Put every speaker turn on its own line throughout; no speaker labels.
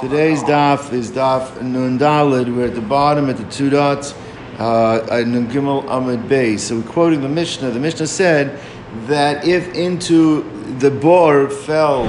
Today's daf is daf Nun Dalid. We're at the bottom at the two dots, uh, Nun Gimel Amid Bey. So we're quoting the Mishnah. The Mishnah said that if into the bor fell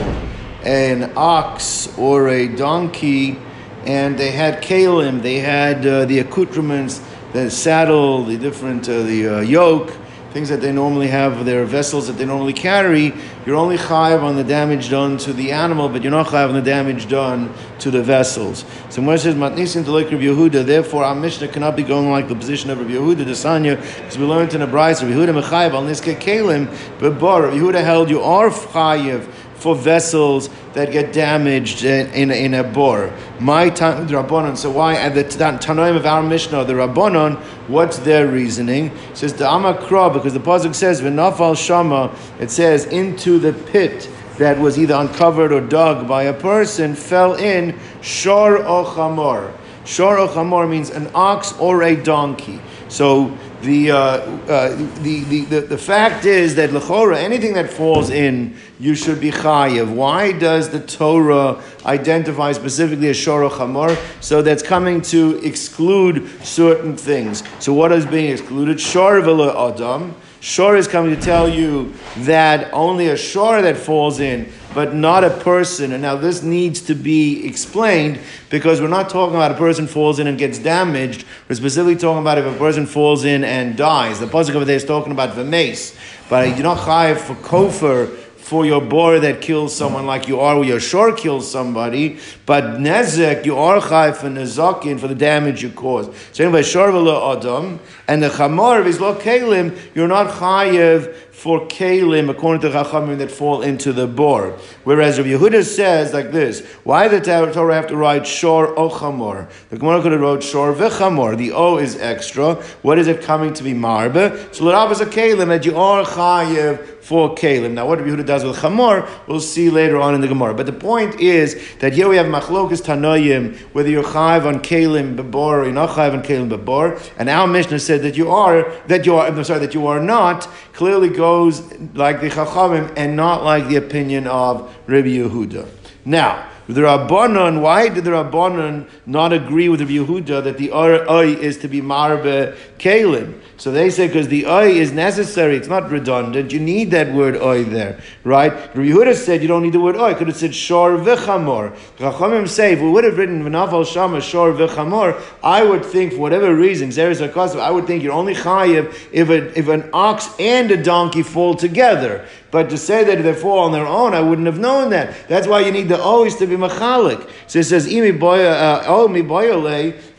an ox or a donkey, and they had kalim, they had uh, the accoutrements, the saddle, the different uh, the uh, yoke things that they normally have, their vessels that they normally carry, you're only chayiv on the damage done to the animal, but you're not chayiv on the damage done to the vessels. So it says matnisim to like Rabbi Yehuda, therefore our Mishnah cannot be going like the position of Rabbi Yehuda, the Sanya, because we learned in the Braisa, Rabbi Yehuda mechayiv on niske kalim, but bar, Yehuda held you are chayiv for vessels that get damaged in, in, in a bore. My time the Rabbanon. So why at the Tanoim of our Mishnah, the Rabbanon, what's their reasoning? It says the Amakra, because the Pasuk says V'nafal Shama, it says into the pit that was either uncovered or dug by a person fell in Shor o Chamor. Shor o Chamor means an ox or a donkey. So the, uh, uh, the, the, the, the, fact is that lechora, anything that falls in, you should be chayiv. Why does the Torah identify specifically as shor chamor? So that's coming to exclude certain things. So what is being excluded? Shor adam. Shor is coming to tell you that only a shor that falls in but not a person. And now this needs to be explained because we're not talking about a person falls in and gets damaged. We're specifically talking about if a person falls in and dies. The pasuk over there is talking about the mace, but you're not chayiv for kofar for your bor that kills someone like you are, where your shore kills somebody, but nezek, you are chayv for nezakin for the damage you caused. So anyway, shor adam, and the chamor is lo kalim, you're not chayiv for kalim, according to Chachamim, that fall into the bor. Whereas Rabbi Yehuda says like this: Why did the Torah have to write shor o chamor? The Gemara could have wrote shor v'chamor. The o is extra. What is it coming to be marbe? So the is a kalim that you are chayiv for kalim. Now, what Rabbi Yehuda does with chamor, we'll see later on in the Gemara. But the point is that here we have machlokas tanoyim, whether you're chayiv on kalim bebor or you're not chayiv on kalim bebor. And our Mishnah said that you are, that you are, I'm sorry, that you are not. Clearly goes like the chachamim and not like the opinion of Rabbi Yehuda. Now. The Rabbanon, why did the Rabbanon not agree with Rabbi Yehuda that the Oy is to be Marbe Kalim? So they say because the Oy is necessary, it's not redundant, you need that word Oy there, right? Rabbi Yehuda said you don't need the word Oy, could have said Shor V'chamor. Chachamim say, if we would have written V'nafal Shama Shor V'chamor, I would think, for whatever reason, Zeres I would think you're only Chayiv if, a, if an ox and a donkey fall together. But to say that they fall on their own, I wouldn't have known that. That's why you need the O's to be machalik. So it says, imi boya, oh, mi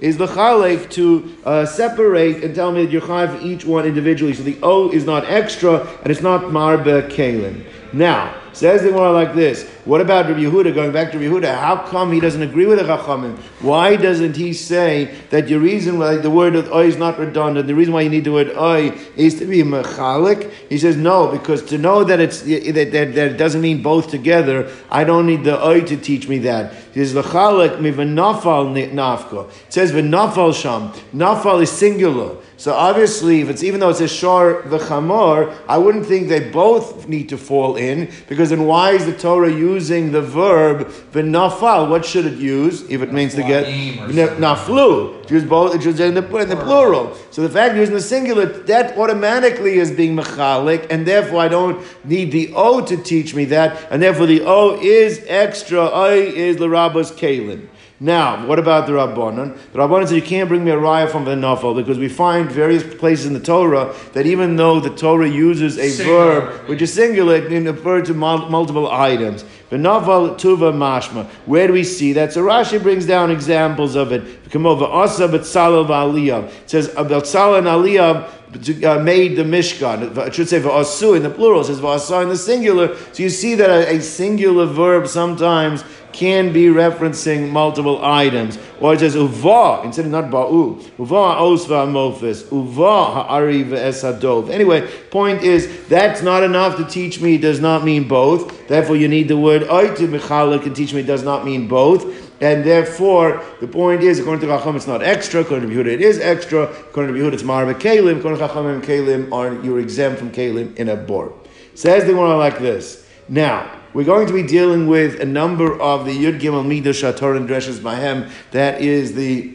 is the chalik to uh, separate and tell me that you're chayiv each one individually. So the O is not extra and it's not marbe kalim. Now, says the more like this. What about Rabbi Yehuda? Going back to Rabbi Yehuda, how come he doesn't agree with the Chachamim? Why doesn't he say that your reason why the word of oy is not redundant, the reason why you need the word oy is to be mechalik? He says no, because to know that it's that, that, that it doesn't mean both together, I don't need the oy to teach me that. He says lechalik mi v'nafal nafka. It says v'nafal sham. Nafal is singular. So obviously, if it's even though it's a shor v'chamor, I wouldn't think they both need to fall in because then why is the Torah using the verb v'nafal? What should it use if it means to get naflu? Use both. It should in the, in the plural. So the fact using the singular that automatically is being mechalik, and therefore I don't need the o to teach me that, and therefore the o is extra. I is l'rabas kalim. Now, what about the Rabbanon? The Rabbanon said you can't bring me a raya from the Nafal because we find various places in the Torah that even though the Torah uses a singular. verb which is singular, it refers to multiple items. The Nafal Tuva Mashma. Where do we see that? So Rashi brings down examples of it. Come over. Asa Betzalel V'Oholiav. It says Betzalel and Oholiav uh, made the Mishkan. It should say V'Asu in the plural. It says V'Asa in the singular. So you see that a, a singular verb sometimes can be referencing multiple items. Or it says uva instead of not ba'u. Uva osva mofis. Uva ha'ari ve'esadov. Anyway, point is that's not enough to teach me does not mean both. Therefore, you need the word oitu mechalik can teach me does not mean both. And therefore, the point is, according to Chacham, it's not extra. According to Yehuda, it is extra. According to Yehuda, it's marba kalim. According to Chacham, kalim are you're exempt from kalim in a bor. Says the one like this. Now, we're going to be dealing with a number of the Yud Gimel Midah Shator and Dreshes Bahem. That is the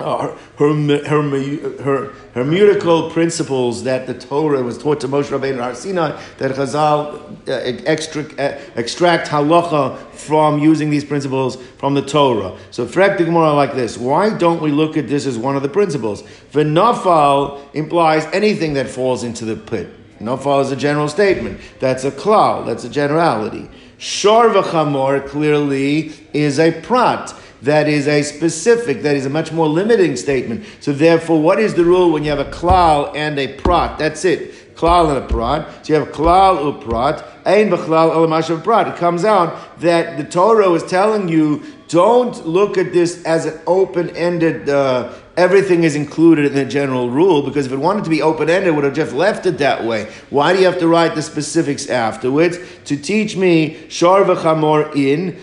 uh, her, her, her, principles that the Torah was taught to Moshe Rabbeinu Har Sinai, that Chazal uh, extract, uh, extract halacha from using these principles from the Torah. So, Frek the Gemara like this: Why don't we look at this as one of the principles? V'nafal implies anything that falls into the pit. Nafal is a general statement. That's a klal. That's a generality. Shor v'chamor clearly is a prat that is a specific, that is a much more limiting statement. So therefore, what is the rule when you have a klal and a prat? That's it. Klal and a prat. So you have klal uprat, ein b'chlal elamash prat. It comes out that the Torah is telling you don't look at this as an open-ended uh, everything is included in the general rule because if it wanted to be open ended, would have just left it that way. Why do you have to write the specifics afterwards? To teach me, v'chamor in,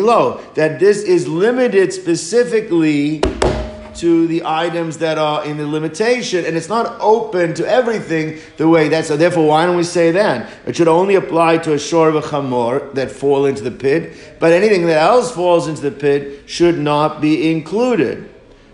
lo, that this is limited specifically to the items that are in the limitation, and it's not open to everything the way that. So therefore, why don't we say that it should only apply to a shor v'chamor that fall into the pit, but anything that else falls into the pit should not be included.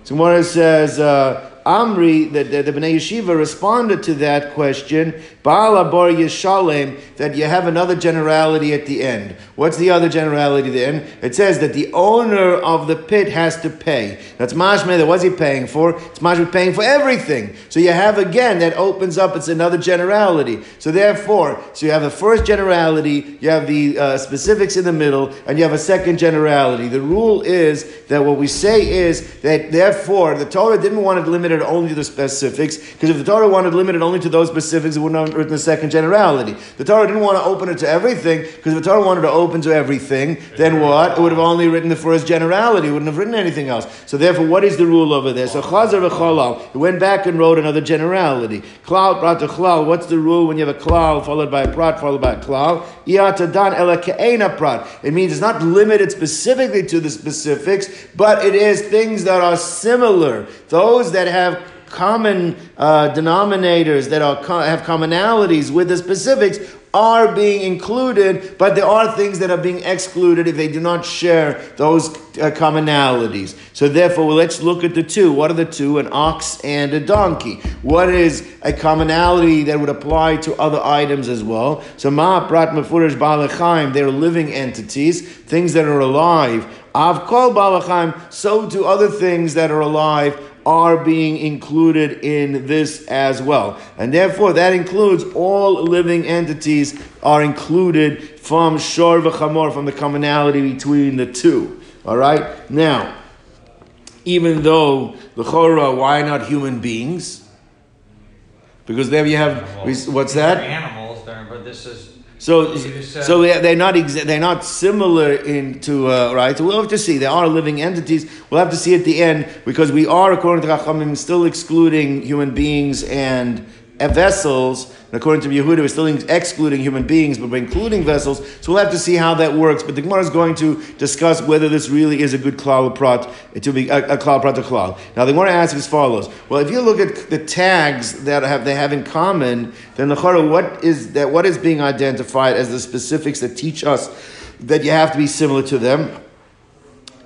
So Gemara says, uh, Amri, that the, the Bnei Yeshiva responded to that question, Baal Bar that you have another generality at the end. What's the other generality then? It says that the owner of the pit has to pay. That's mashme, that was he paying for? It's mashme paying for everything. So you have again, that opens up, it's another generality. So therefore, so you have the first generality, you have the uh, specifics in the middle, and you have a second generality. The rule is that what we say is that therefore the Torah didn't want it only to the specifics, because if the Torah wanted limited only to those specifics, it wouldn't written the second generality. The Torah didn't want to open it to everything, because if the Torah wanted to open to everything, then what? It would have only written the first generality, it wouldn't have written anything else. So therefore, what is the rule over there? So Chazar v'cholal, he went back and wrote another generality. Klal prat klal, what's the rule when you have a klal followed by a prat followed by a klal? Iatadan ela prat. It means it's not limited specifically to the specifics, but it is things that are similar. Those that have common uh, denominators that are have commonalities with the specifics are being included, but there are things that are being excluded if they do not share those uh, commonalities. So therefore, well, let's look at the two. What are the two? An ox and a donkey. What is a commonality that would apply to other items as well? So ma prat mefurish balachaim, they're living entities, things that are alive. Av kol balachaim, so do other things that are alive are being included in this as well. And therefore, that includes all living entities are included from Shor v'chamor, from the commonality between the two. All right? Now, even though the Chorah, why not human beings? Because there you have, what's that?
Animals, but this is
so, so they're not exa- they're not similar into uh, right. So we'll have to see. They are living entities. We'll have to see at the end because we are, according to Chachamim, still excluding human beings and vessels. And according to Yehuda, we're still excluding human beings, but we're including vessels. So we'll have to see how that works. But the Gemara is going to discuss whether this really is a good klal prat to be a, a klal prat to klal. Now the Gemara asks as follows: Well, if you look at the tags that have they have in common, then the Chara, what is that? What is being identified as the specifics that teach us that you have to be similar to them?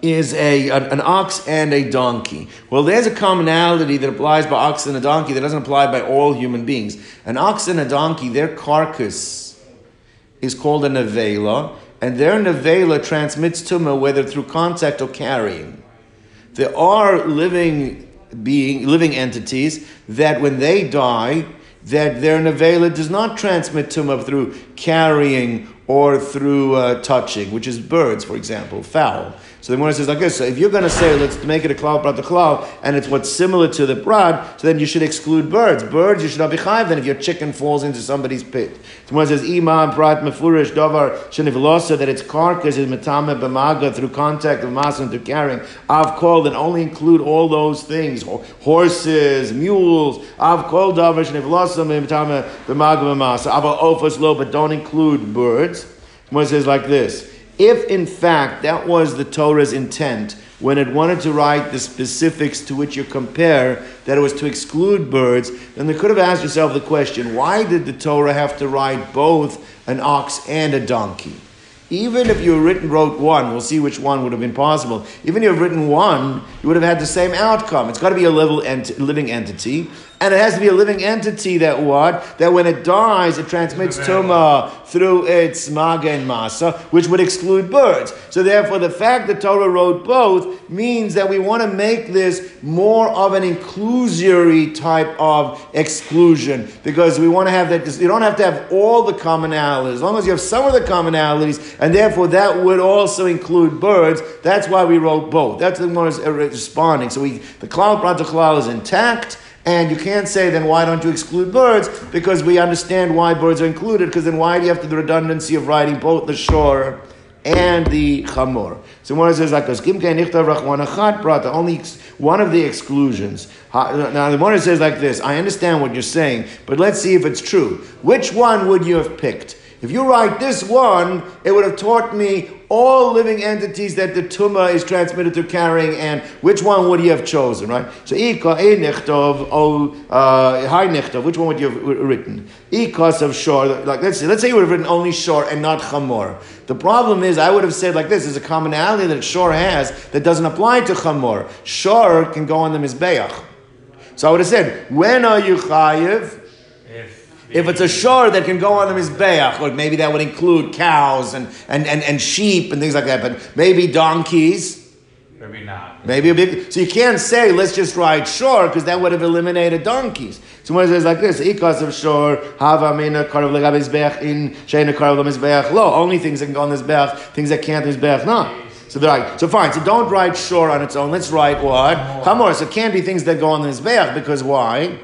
Is a an, an, ox and a donkey. Well, there's a commonality that applies by ox and a donkey that doesn't apply by all human beings. An ox and a donkey, their carcass is called a nevela, and their nevela transmits tumah whether through contact or carrying. There are living being living entities that when they die, that their nevela does not transmit tumah through carrying or through uh, touching, which is birds, for example, fowl. So the Gemara says like this: So if you're going to say let's make it a klal prat klal, and it's what's similar to the prat, so then you should exclude birds. Birds you should not be chayiv. Then if your chicken falls into somebody's pit, the Gemara says imam prat mefurish davar shenivlosa that its carcass is metame b'maga through contact of masan through carrying. I've called and only include all those things: horses, mules. I've called davar shenivlosa metame b'maga b'masa. I've ofas lo, but don't include birds. The Gemara says like this. If in fact that was the Torah's intent when it wanted to write the specifics to which you compare, that it was to exclude birds, then they could have asked yourself the question why did the Torah have to write both an ox and a donkey? Even if you written wrote one, we'll see which one would have been possible. Even if you've written one, you would have had the same outcome. It's got to be a level ent- living entity, and it has to be a living entity that what that when it dies, it transmits tuma through its maga and masa, which would exclude birds. So therefore, the fact that Torah wrote both means that we want to make this more of an inclusory type of exclusion because we want to have that. You don't have to have all the commonalities, as long as you have some of the commonalities, and therefore that would also include birds. That's why we wrote both. That's the one is responding. So we the klal pratachlal is intact. And you can't say then why don't you exclude birds? Because we understand why birds are included. Because then why do you have the redundancy of writing both the shore and the chamor? So one says like this: Only one of the exclusions. Now the one says like this: I understand what you're saying, but let's see if it's true. Which one would you have picked? If you write this one, it would have taught me all living entities that the tumah is transmitted through carrying, and which one would you have chosen, right? So, ika nichtov, oh, uh, high nichtov, which one would you have written? Ikas of shor, like let's say, let's say you would have written only shor and not chamor. The problem is, I would have said like this: there's a commonality that shor has that doesn't apply to chamor. Shor can go on the mizbeach. So I would have said, when are you chayiv? If it's a shore that can go on the Mizbeach, or maybe that would include cows and, and, and, and sheep and things like that, but maybe donkeys.
Maybe not.
Maybe a big. So you can't say, let's just ride shore, because that would have eliminated donkeys. So when it says like this, Ikas of shore, Hava Mina Karav Legabizbeach in Shayna Karav Mizbeach. Lo, only things that can go on this Mizbeach, things that can't Mizbeach, no. So they're like, so fine. So don't write shore on its own. Let's write what? Hamor. So it can't be things that go on the Mizbeach, because why?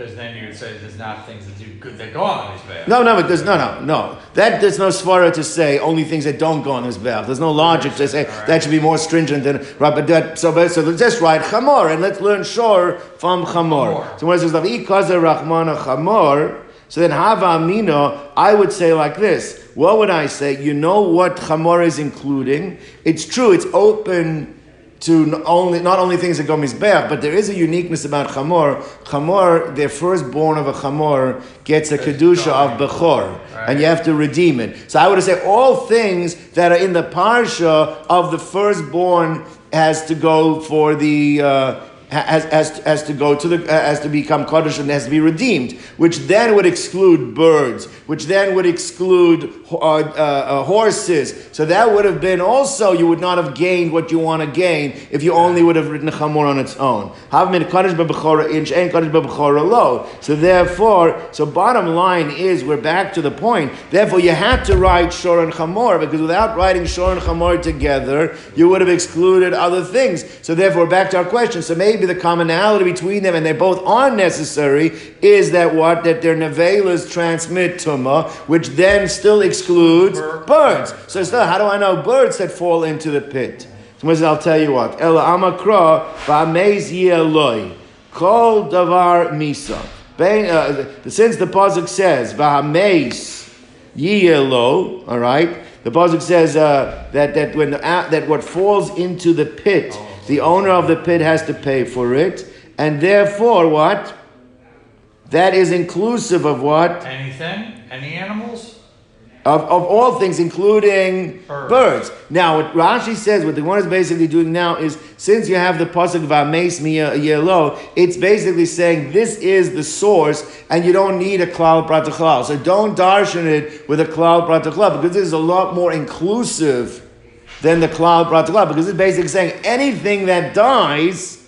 Because then you would say there's not things that do good that go on this bear.
No, no, but there's no, no, no. That there's no svara to say only things that don't go on this bear. There's no logic to say right. that should be more stringent than right. But so so let's just write chamor and let's learn shor from chamor. So when it says rachmana chamor. So then hava amina, I would say like this. What would I say? You know what chamor is including? It's true. It's open to not only, not only things that go mizbeach, but there is a uniqueness about chamor. Chamor, their firstborn of a chamor gets a kedusha of bechor, right. and you have to redeem it. So I would say all things that are in the parsha of the firstborn has to go for the. Uh, has to go to the has to become kaddish and has to be redeemed, which then would exclude birds, which then would exclude uh, uh, uh, horses. So that would have been also you would not have gained what you want to gain if you only would have written chamor on its own. So therefore, so bottom line is we're back to the point. Therefore, you had to write shor and chamor because without writing shor and chamor together, you would have excluded other things. So therefore, back to our question. So maybe maybe the commonality between them, and they both are necessary, is that what? That their nevelas transmit tuma, which then still excludes birds. So still, how do I know birds that fall into the pit? So I'll tell you what. Ela amakra v'amez yeloi kol davar misa. Uh, since the pasuk says v'hamez yelo, all right. The pasuk says uh, that that when the, uh, that what falls into the pit the owner of the pit has to pay for it, and therefore what? That is inclusive of what?
Anything? Any animals?
Of, of all things, including birds. birds. Now, what Rashi says, what the one is basically doing now is, since you have the pasuk vames miya yelo, it's basically saying this is the source, and you don't need a klal pratachlal. So don't darshan it with a klal pratachlal because this is a lot more inclusive than the cloud brought the cloud because it's basically saying anything that dies.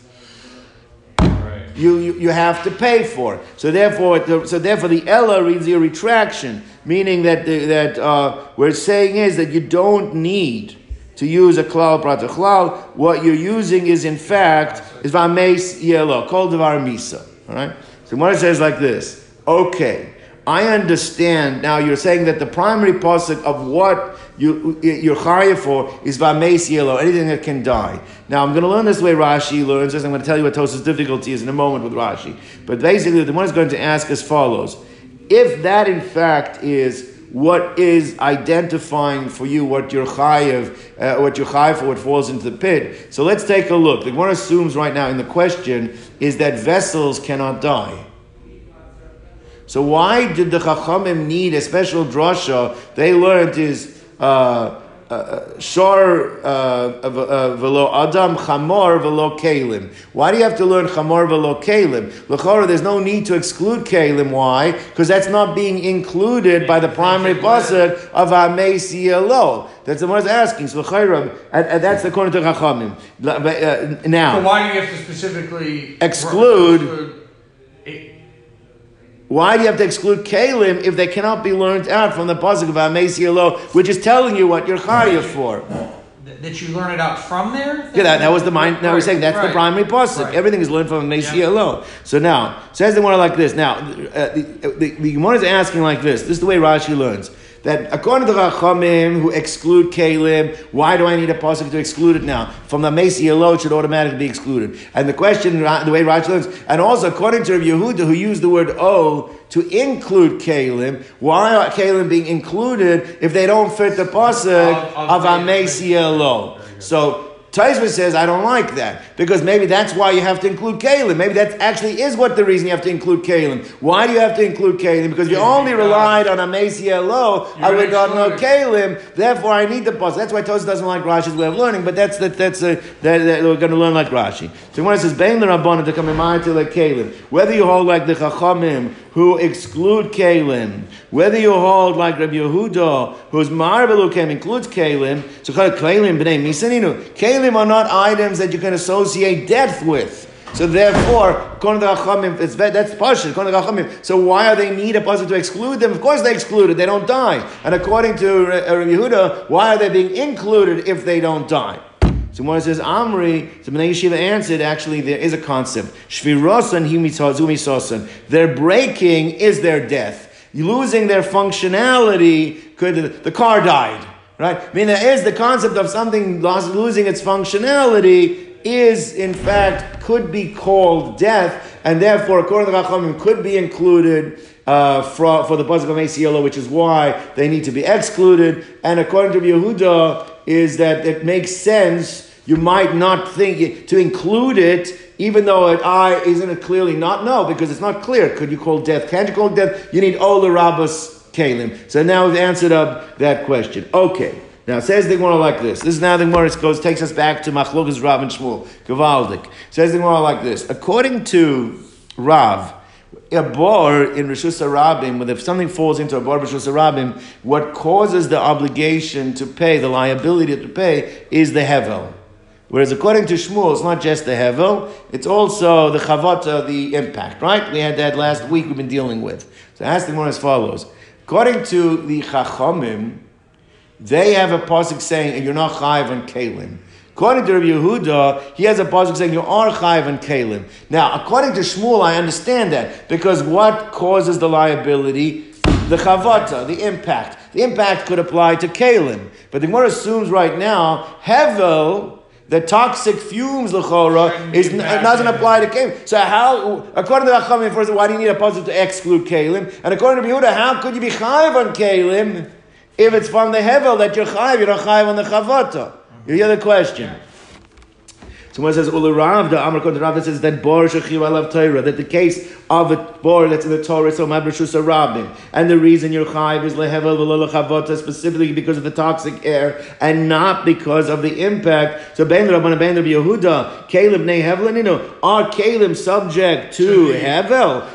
You, you, you have to pay for. So therefore, the, so therefore, the Ella reads a retraction, meaning that the, that uh, we're saying is that you don't need to use a klal prata klal. What you're using is in fact is vames yellow, called devar misa. All right. So what it says like this. Okay, I understand. Now you're saying that the primary pasuk of what you, you're for is vames yellow, anything that can die. Now I'm going to learn this way Rashi learns this. I'm going to tell you what Tosa's difficulty is in a moment with Rashi. But basically, the one is going to ask as follows: If that in fact is what is identifying for you what you're chayiv, uh, what you're chayiv for, what falls into the pit. So let's take a look. The one assumes right now in the question is that vessels cannot die. So why did the Chachamim need a special drasha? They learned is Uh, uh, shor uh, velo Adam Chamor velo Kalim. Why do you have to learn Chamor velo Kalim? L'chora, there's no need to exclude Kalim. Why? Because that's not being included by the primary pasuk of Hamesi Elo. That's the one is asking. So l'chora, that's according to Chachamim. Uh, now,
so why do you have to specifically
exclude? Why do you have to exclude kalim if they cannot be learned out from the pasuk of Amesi which is telling you what you're chayav for?
That you learn it out from there.
Yeah, that, that was the mind. Now right, we're saying that's right, the primary pasuk. Right. Everything is learned from Amesi yeah. So now says the one like this. Now uh, the, the, the Gemara is asking like this. This is the way Rashi learns that according to the Chachamim who exclude Kalim, why do I need a pasuk to exclude it now? From the Mesi Elo, it should automatically be excluded. And the question, the way Rashi learns, and also according to Rabbi Yehuda, who used the word O to include Kalim, why are Kalim being included if they don't fit the pasuk of, of, of Amesi Elo? So Taisva says, I don't like that. Because maybe that's why you have to include Kalim. Maybe that actually is what the reason you have to include Kalim. Why do you have to include Kalim? Because you only relied on Amasia Lo, I would not know Kalim, therefore I need the pause. That's why Taisva doesn't like Rashi's way of learning, but that's, that, that's a, that, that we're going to learn like Rashi. So when it says, Bain the Rabbanah to come in mind to like Kalim, whether you hold like the Chachamim, who exclude Kalim, whether you hold like Rabbi Yehuda, whose Marbelukem includes Kalim, so Kalim b'nei Misaninu. Kalim are not items that you can associate death with. So therefore, that's Chachamim, so why are they need a pasuk to exclude them? Of course they excluded; they don't die. And according to uh, Rabbi Yehuda, why are they being included if they don't die? So when it says Amri, the Bnei Yeshiva answered, actually, there is a concept. Shvirosan humisosan. Their breaking is their death. Losing their functionality, could the car died, right? I mean, there is the concept of something losing its functionality is, in fact, could be called death, and therefore, according to the Chachamim, could be included uh, for, for the Pasuk of Mesiolo, which is why they need to be excluded. And according to Yehuda, is that it makes sense. You might not think to include it, even though it I isn't it clearly not no because it's not clear. Could you call death? Can't you call death? You need Ola Rabbas Kalim. So now we've answered up that question. Okay. Now it says the Gemara like this. This is now the Gemara goes takes us back to Machlokas Rav and Shmuel Gavaldik. Says the Gemara like this. According to Rav, a bar in Rishus Rabim, if something falls into a bar Rishus Rabim, what causes the obligation to pay, the liability to pay, is the hevel. Whereas according to Shmuel, it's not just the hevel, it's also the chavata, the impact, right? We had that last week we've been dealing with. So ask the one as follows. According to the Chachamim, they have a pasuk saying, and you're not chayiv on kalim. According to Rabbi Yehuda, he has a pasuk saying you are chayiv on kalim. Now, according to Shmuel, I understand that because what causes the liability? The chavata, the impact. The impact could apply to kalim, but the Gemara assumes right now hevel. The toxic fumes lechora is doesn't apply to kalim. So how, according to Chachamim, first, why do you need a pasuk to exclude kalim? And according to Yehuda, how could you be chayiv on kalim if it's from the hevel that you're chayiv? You're not chayiv on the chavata. You hear the question? Someone says, Ularav, the Amr Rav says that Bor Shechiv Torah, that the case of a Bor that's in the Torah is so Mabrishus Rabim. And the reason you're Chayiv is Lehevel V'Lolachavota specifically because of the toxic air and not because of the impact. So Ben Rabban Ben Rabbi Yehuda, Kalim Ne Hevelinino, are Kalim subject to Hevel?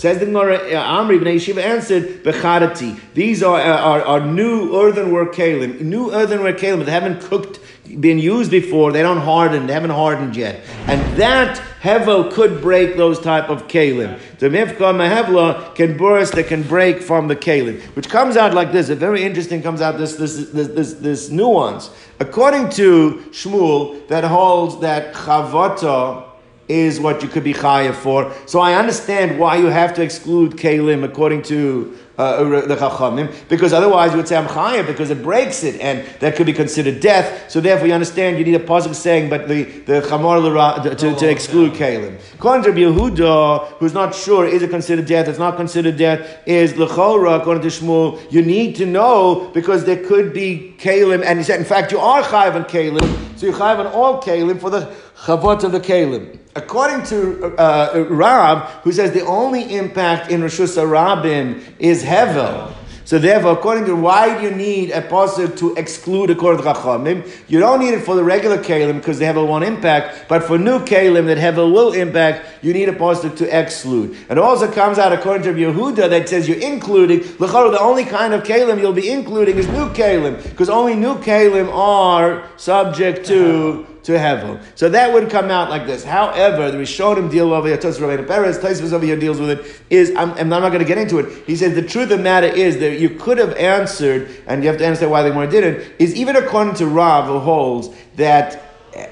Says the Gemara, uh, Amri Bnei Yeshiva answered, Becharati. These are, uh, are, are new earthenware Kalim, new earthenware Kalim that haven't cooked been used before, they don't harden, they haven't hardened yet. And that Hevel could break those type of kalim. The mifka mehevla can burst, it can break from the kalim, which comes out like this. A very interesting comes out this this this this, this nuance. According to Shmuel, that holds that chavata is what you could be chayav for. So I understand why you have to exclude kalim according to uh, the chachamim, because otherwise you would say I'm chayav because it breaks it, and that could be considered death. So therefore, you understand you need a positive saying, but the the chamor to, to, to exclude kalim. According to Yehuda, who's not sure is it considered death, it's not considered death, is lechora. According to Shmuel, you need to know because there could be kalim, and he said, in fact, you are chayav on kalim, so you're chayav on all kalim for the chavot of the kalim. According to uh, Rab, who says the only impact in Rosh Rabin is Hevel. So therefore, according to why do you need a pasuk to exclude according to Chachamim? You don't need it for the regular kalim because they have a one impact, but for new kalim that have a will impact, you need a pasuk to exclude. It also comes out according to Yehuda that says you're including. The only kind of kalim you'll be including is new kalim because only new kalim are subject to to Hevel. So that would come out like this. However, the Rishonim deal over here, Tos Rabbeinu Peretz, Taisvus over here deals with it, is, I'm, I'm not going to get into it. He says the truth of the matter is that you could have answered, and you have to understand why they more didn't, is even according to Rav, who holds that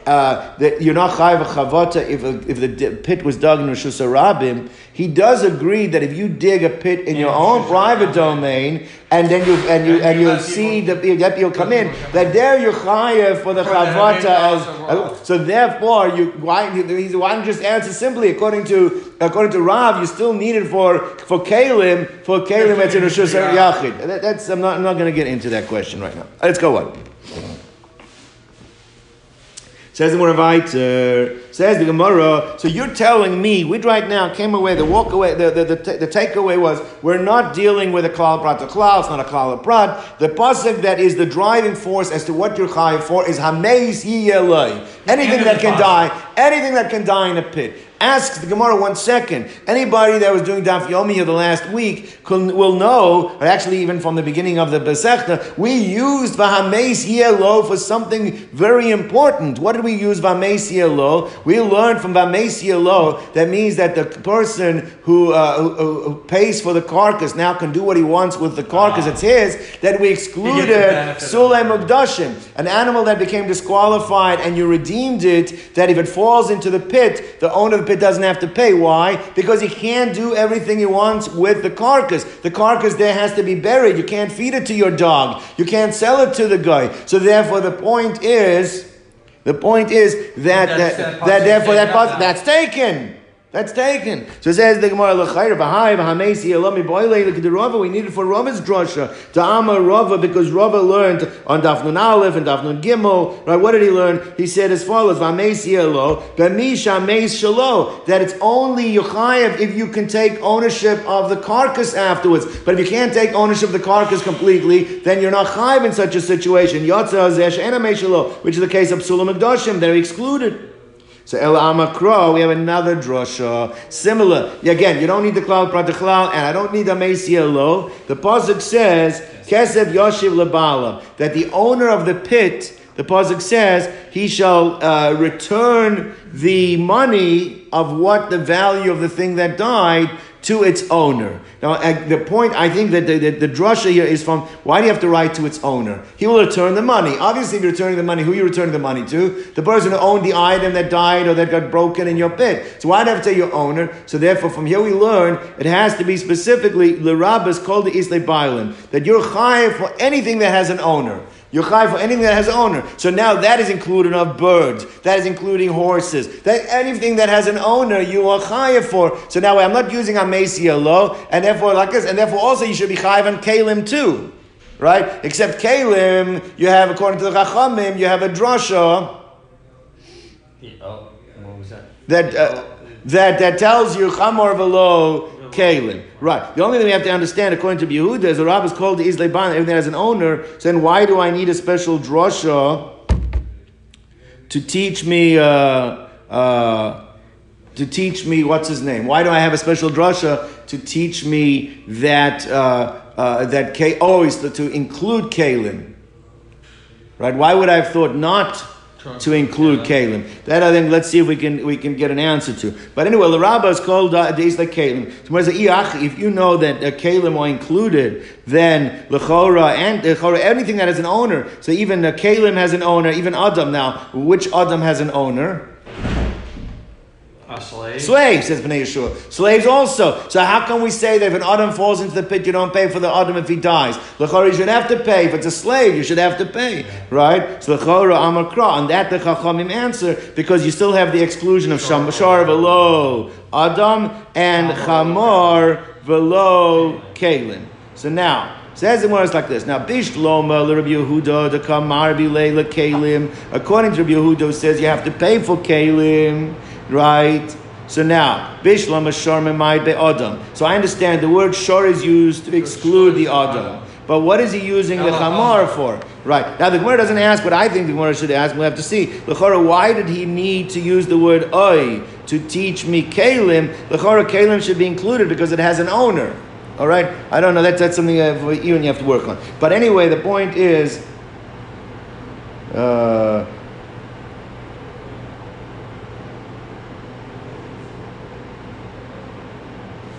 uh, that you're not chayiv chavata if, if the pit was dug in Rosh Hashanah, he does agree that if you dig a pit in your own private domain and then you and you and you see the you'll come in, that there you're chayiv for the chavata as so therefore you why why don't just answer simply according to according to Rav you still need it for for kalim for kalim that's in Rosh Hashanah That's I'm not I'm not going to get into that question right now. Let's go on. Says the Moraviter, uh, says the Gemara, so you're telling me, we right now came away, the walk away, the, the, the, the takeaway was, we're not dealing with a klal prat to klal, it's not a klal prat. The pasuk that is the driving force as to what you're chayiv for is hameis yiyelai. Anything that can die, anything that can die in a pit. Ask the Gemara one second. Anybody that was doing Daf Yomi the last week will know, or actually even from the beginning of the Masechta, we used Vahameis Yelo for something very important. What did we use Vahameis Yelo? We learned from Vahameis Yelo that means that the person who, uh, who, who, pays for the carcass now can do what he wants with the carcass, it's his, that we excluded Sulei Mugdashim, an animal that became disqualified and you redeemed it, that if it falls into the pit, the owner of the pit doesn't have to pay. Why? Because he can't do everything he wants with the carcass. The carcass there has to be buried. You can't feed it to your dog. You can't sell it to the guy. So therefore, the point is, the point is that that, that, that therefore that that's taken. That's taken. So it says the Gemara elami boile look at the Rava. We need it for Rava's drasha to Ama Rava because Rava learned on Dafnun Aleph and Dafnun Gimel. Right? What did he learn? He said as follows: V'hamesi elo b'misha meis shalo. That it's only yuchayev if you can take ownership of the carcass afterwards. But if you can't take ownership of the carcass completely, then you're not chayev in such a situation. Yotza zesh shalo, which is the case of Psulam. They're excluded. So El Amakro, we have another drasha similar. Again, you don't need the klal pratachlal, and I don't need the lo. The pasuk says Kesed Yoshiv Labala that the owner of the pit, the pasuk says, he shall uh, return the money of what the value of the thing that died to its owner. Now, at the point I think that the, the, the drasha here is from why do you have to write to its owner? He will return the money. Obviously, if you're returning the money, who are you returning the money to? The person who owned the item that died or that got broken in your pit. So why do you have to say your owner? So therefore, from here we learn it has to be specifically the rabbis called the Islay Bailim that you're chayiv for anything that has an owner. You're chayiv for anything that has an owner. So now that is including of birds. That is including horses. That anything that has an owner, you are chayiv for. So now I'm not using Amesi lo, and therefore like this, and therefore also you should be chayiv on kalim too, right? Except kalim, you have according to the Chachamim, you have a drasha.
Oh, what was that?
That uh, that that tells you chamor velo kalim. Right. The only thing we have to understand, according to Yehuda, is the rabbi is called the Isleban, everything has an owner. So then why do I need a special drasha to teach me, uh, uh, to teach me, what's his name? Why do I have a special drasha to teach me that, uh, uh that, oh, to include kalim? Right? Why would I have thought not to include Kalim. That I think, let's see if we can we can get an answer to. But anyway, the Rabbah is called uh, days like Kalim. So if you know that uh, Kalim are included, then Lechora and Lechora, anything that has an owner. So even uh, Kalim has an owner, even Adam now. Which Adam has an owner?
A slave.
Slaves, says Bnei Yeshiva. Slaves also. So how can we say that if an Adam falls into the pit, you don't pay for the Adam if he dies? L'chora, you should have to pay. If it's a slave, you should have to pay. Right? So l'chora amar kra. On that the Chachamim answer, because you still have the exclusion of Sham Bashar velo Adam and Chamor velo Kalim. So now, Says the words like this. Now, Bish Bishloma Rabbi Yehuda the Kamar Bilela Kalim. According to Rabbi Yehuda, says you have to pay for Kalim, right? So now, Bishloma Shor Be Adam. So I understand the word Shor is used to exclude the Adam. But what is he using the Chamar for? Right. Now the Gemara doesn't ask what I think the Gemara should ask. We'll have to see. Lechora, why did he need to use the word Oi to teach me Kalim? Lechora, Kalim should be included because it has an owner. All right? I don't know. That's, that's something and you have to work on. But anyway, the point is. Uh,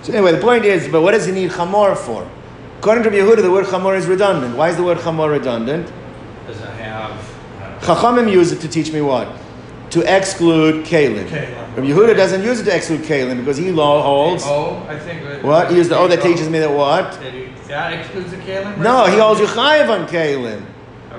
so anyway, the point is, but what does he need chamor for? According to Yehuda, the word chamor is redundant. Why is the word chamor redundant?
Does it have? Uh,
Chachamim use it to teach me what? To exclude. Kalim. Rabbi Yehuda doesn't use it to exclude Kalim because he law holds.
oh, I think. it-
What? He used the O that teaches me that what?
He- That excludes the Kalim?
No, he holds you chayiv on Kalim.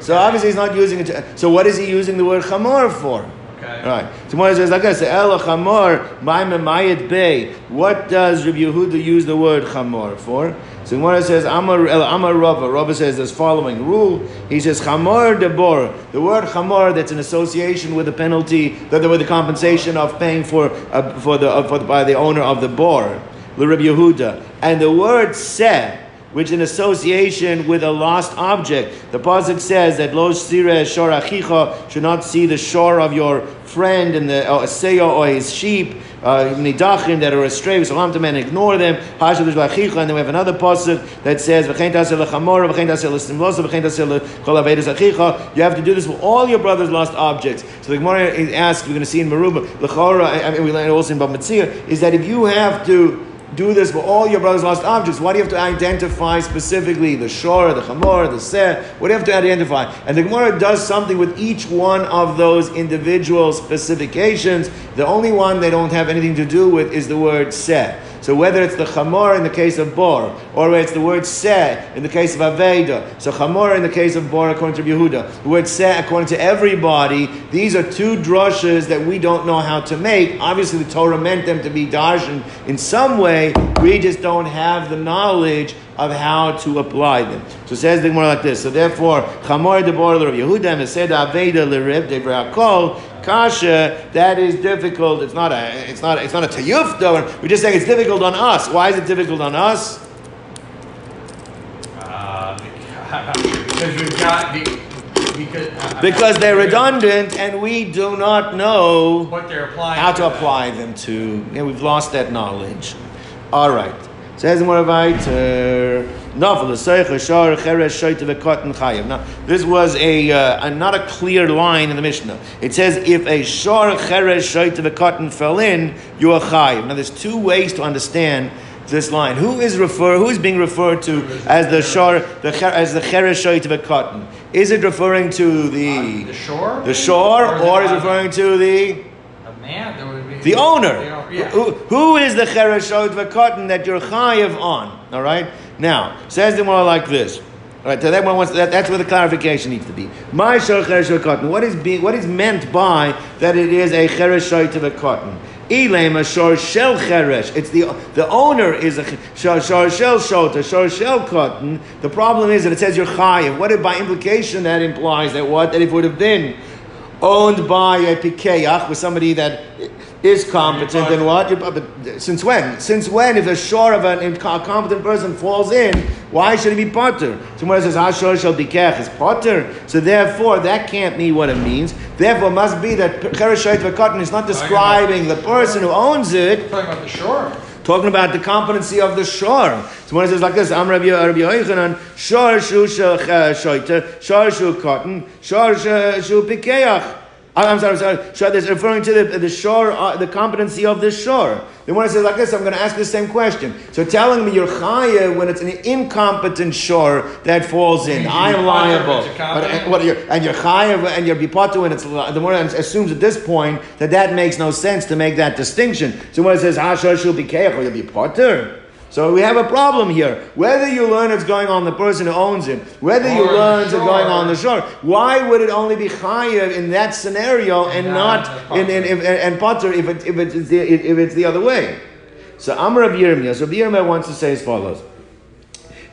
So obviously he's not using it. To, so what is he using the word chamor for?
Okay.
All right. So Gemara says like I this: El chamor ma'im mayit bay. What does Rabbi Yehuda use the word chamor for? So Gemara says Amar El Amar Rava. Rava says this following rule. He says chamor debor. The word chamor that's in association with the penalty, that with the compensation of paying for uh, for the uh, for the, by the owner of the bor, the Rabbi Yehuda, and the word seh which in association with a lost object. The pasuk says that lo sire shor achicha should not see the shore of your friend and the uh, seyo or his sheep. Uh, nidachim that are astray, so to men ignore them. And then we have another pasuk that says. You have to do this with all your brother's lost objects. So the Gemara asks, we're going to see in Meruba, lechora, I mean we learn also in Bava Metzia, is that if you have to do this for all your brother's lost objects. Why do you have to identify specifically the shor, the chamor, the seh? What do you have to identify? And the Gemara does something with each one of those individual specifications. The only one they don't have anything to do with is the word seh. So whether it's the chamor in the case of bor, or whether it's the word seh in the case of aveda, so chamor in the case of bor according to Yehuda, the word seh according to everybody, these are two drushes that we don't know how to make. Obviously the Torah meant them to be darshan in some way, we just don't have the knowledge of how to apply them. So it says the more like this. So therefore, chamor de bor of Yehuda, mesed aveda le l'rib devrakol, kasha, that is difficult. It's not a, it's not, it's not a tayuf though. We're just saying it's difficult on us. Why is it difficult on us?
Uh, because we've got the. Because, uh,
Because they're redundant and we do not know
What they're applying.
how to
that.
apply them to. Yeah, we've lost that knowledge. All right. Says more weiter. Now, this was a, uh, not a clear line in the Mishnah. It says if a shor cheresh shoyte katan fell in, you are chayiv. Now, there's two ways to understand this line. Who is refer? Who is being referred to as the shor, the as the cheresh shoyte katan? Is it referring to the
The shore?
the shore, or is it referring to the
A man, there would be.
The owner.
Yeah.
Who, who is the chereshot v'katan that you're chayiv on? All right. Now says the more like this. All right. So that one wants, that, that's where the clarification needs to be. My chereshot v'katan. What is being what is meant by that? It is a chereshot. Elem a shor shel cheresh. It's the the owner is a shor shor shel shota shor shel katan. The problem is that it says you're chayiv. What if by implication that implies that what that if it would have been owned by a pikeach with somebody that is competent and what? You- Since when? Since when? If a shore of an incompetent person falls in, why should he be potter? Somewhere says Hashor shall be kech is potter. So therefore, that can't mean what it means. Therefore, it must be that Chereshayt V'Katan is not describing the person who owns it,
Talking about the shore.
talking about the competency of the shore. So when it says like this, "I'm Rabbi Rabbi Yochanan, shor shu uh, shoyte, shor shu katan, shor shu pikeach. I'm sorry, sorry. Shor, that's referring to the, the shore, uh, the competency of the shore. Then when I say like this, I'm going to ask the same question. So telling me you're chayav when it's an incompetent shore that falls in, I'm liable. But, and, what, you're, and you're chayav and you're bipatu when it's the more assumes at this point that that makes no sense to make that distinction. So when it says hashar shul be keach, you'll be potter. So we have a problem here. Whether you learn it's going on the person who owns it, whether you learn it's going on the shore, why would it only be chayiv in that scenario and not in, in, in, and potter if, it, if, it's the, if it's the other way? So Amr of Yirmiyah, so Yirmiyah wants to say as follows.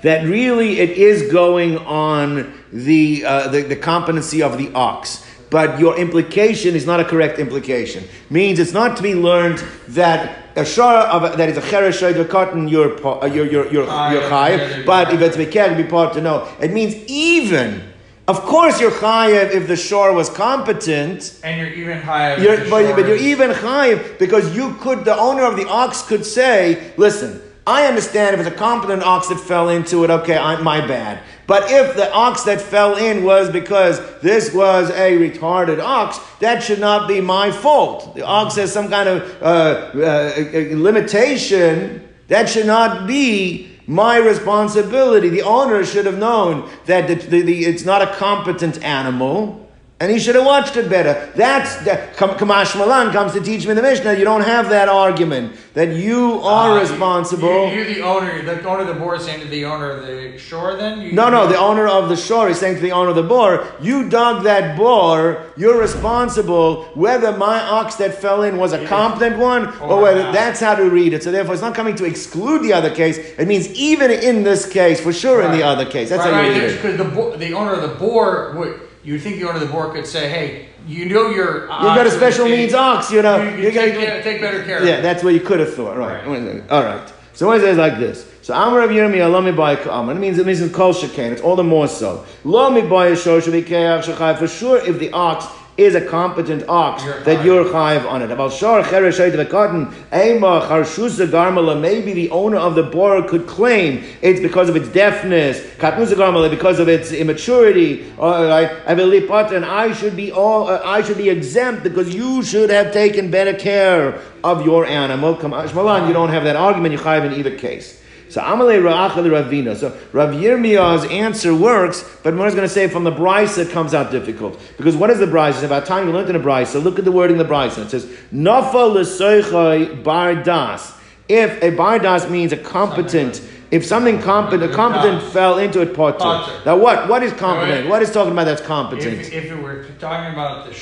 That really it is going on the, uh, the, the competency of the ox but your implication is not a correct implication. Means it's not to be learned that a shara of that is a cheresh shayd katan you're uh, you're you're you're, you're chayiv, but if it's mekel be part to know. It means even. Of course, you're chayiv if the shore was competent,
and you're even chayiv.
You're, but, but you're even chayiv because you could. The owner of the ox could say, "Listen, I understand if it's a competent ox that fell into it. Okay, I, my bad. But if the ox that fell in was because this was a retarded ox, that should not be my fault. The ox has some kind of uh, uh, limitation. That should not be my responsibility. The owner should have known that the, the, the, it's not a competent animal. And he should have watched it better. That's that Kamash Malan comes to teach me in the Mishnah. You don't have that argument that you are uh, responsible.
You, are the owner. The owner of the boar is saying to the owner of the shore. Then
you, no, no. The owner of the shore is saying to the owner of the boar, "You dug that boar. You're responsible. Whether my ox that fell in was a competent one or, or whether not. that's how to read it. So therefore, it's not coming to exclude the other case. It means even in this case, for sure, right. in the other case. That's
right,
how you
right.
read it.
Because the, the owner of the boar would you think the owner of the board could say, "Hey, you know your
you got a special needs ox, you know,
you, you, take, gotta, take, better care."
Yeah, that's what you could have thought, right? right. All right. So when it says like this, so Amar of Yirmiyah, lo mi buy It means it means in kol shekain. It's all the more so. Lo mi buy a shor For sure, if the ox is a competent ox you're that you're chayiv on it. About shor cheresh cotton ema charshusa garmala. Maybe the owner of the boar could claim it's because of its deafness, katnusa garmala, because of its immaturity. All right, and I should be all uh, I should be exempt because you should have taken better care of your animal. Come, you don't have that argument. You chayiv in either case. So Amalei Ra'achal Ravina. So Rav Yirmiyah's answer works, but Gemara is going to say from the Braisa it comes out difficult. Because what is the Braisa? It's about time you learned in the Braisa. Look at the wording in the Braisa. It says, Nafa l'soichai bar das. If a bar das means a competent, if something competent, a competent fell into it, potter. Now what? What is competent? What is talking about that's competent?
If, if it were talking about the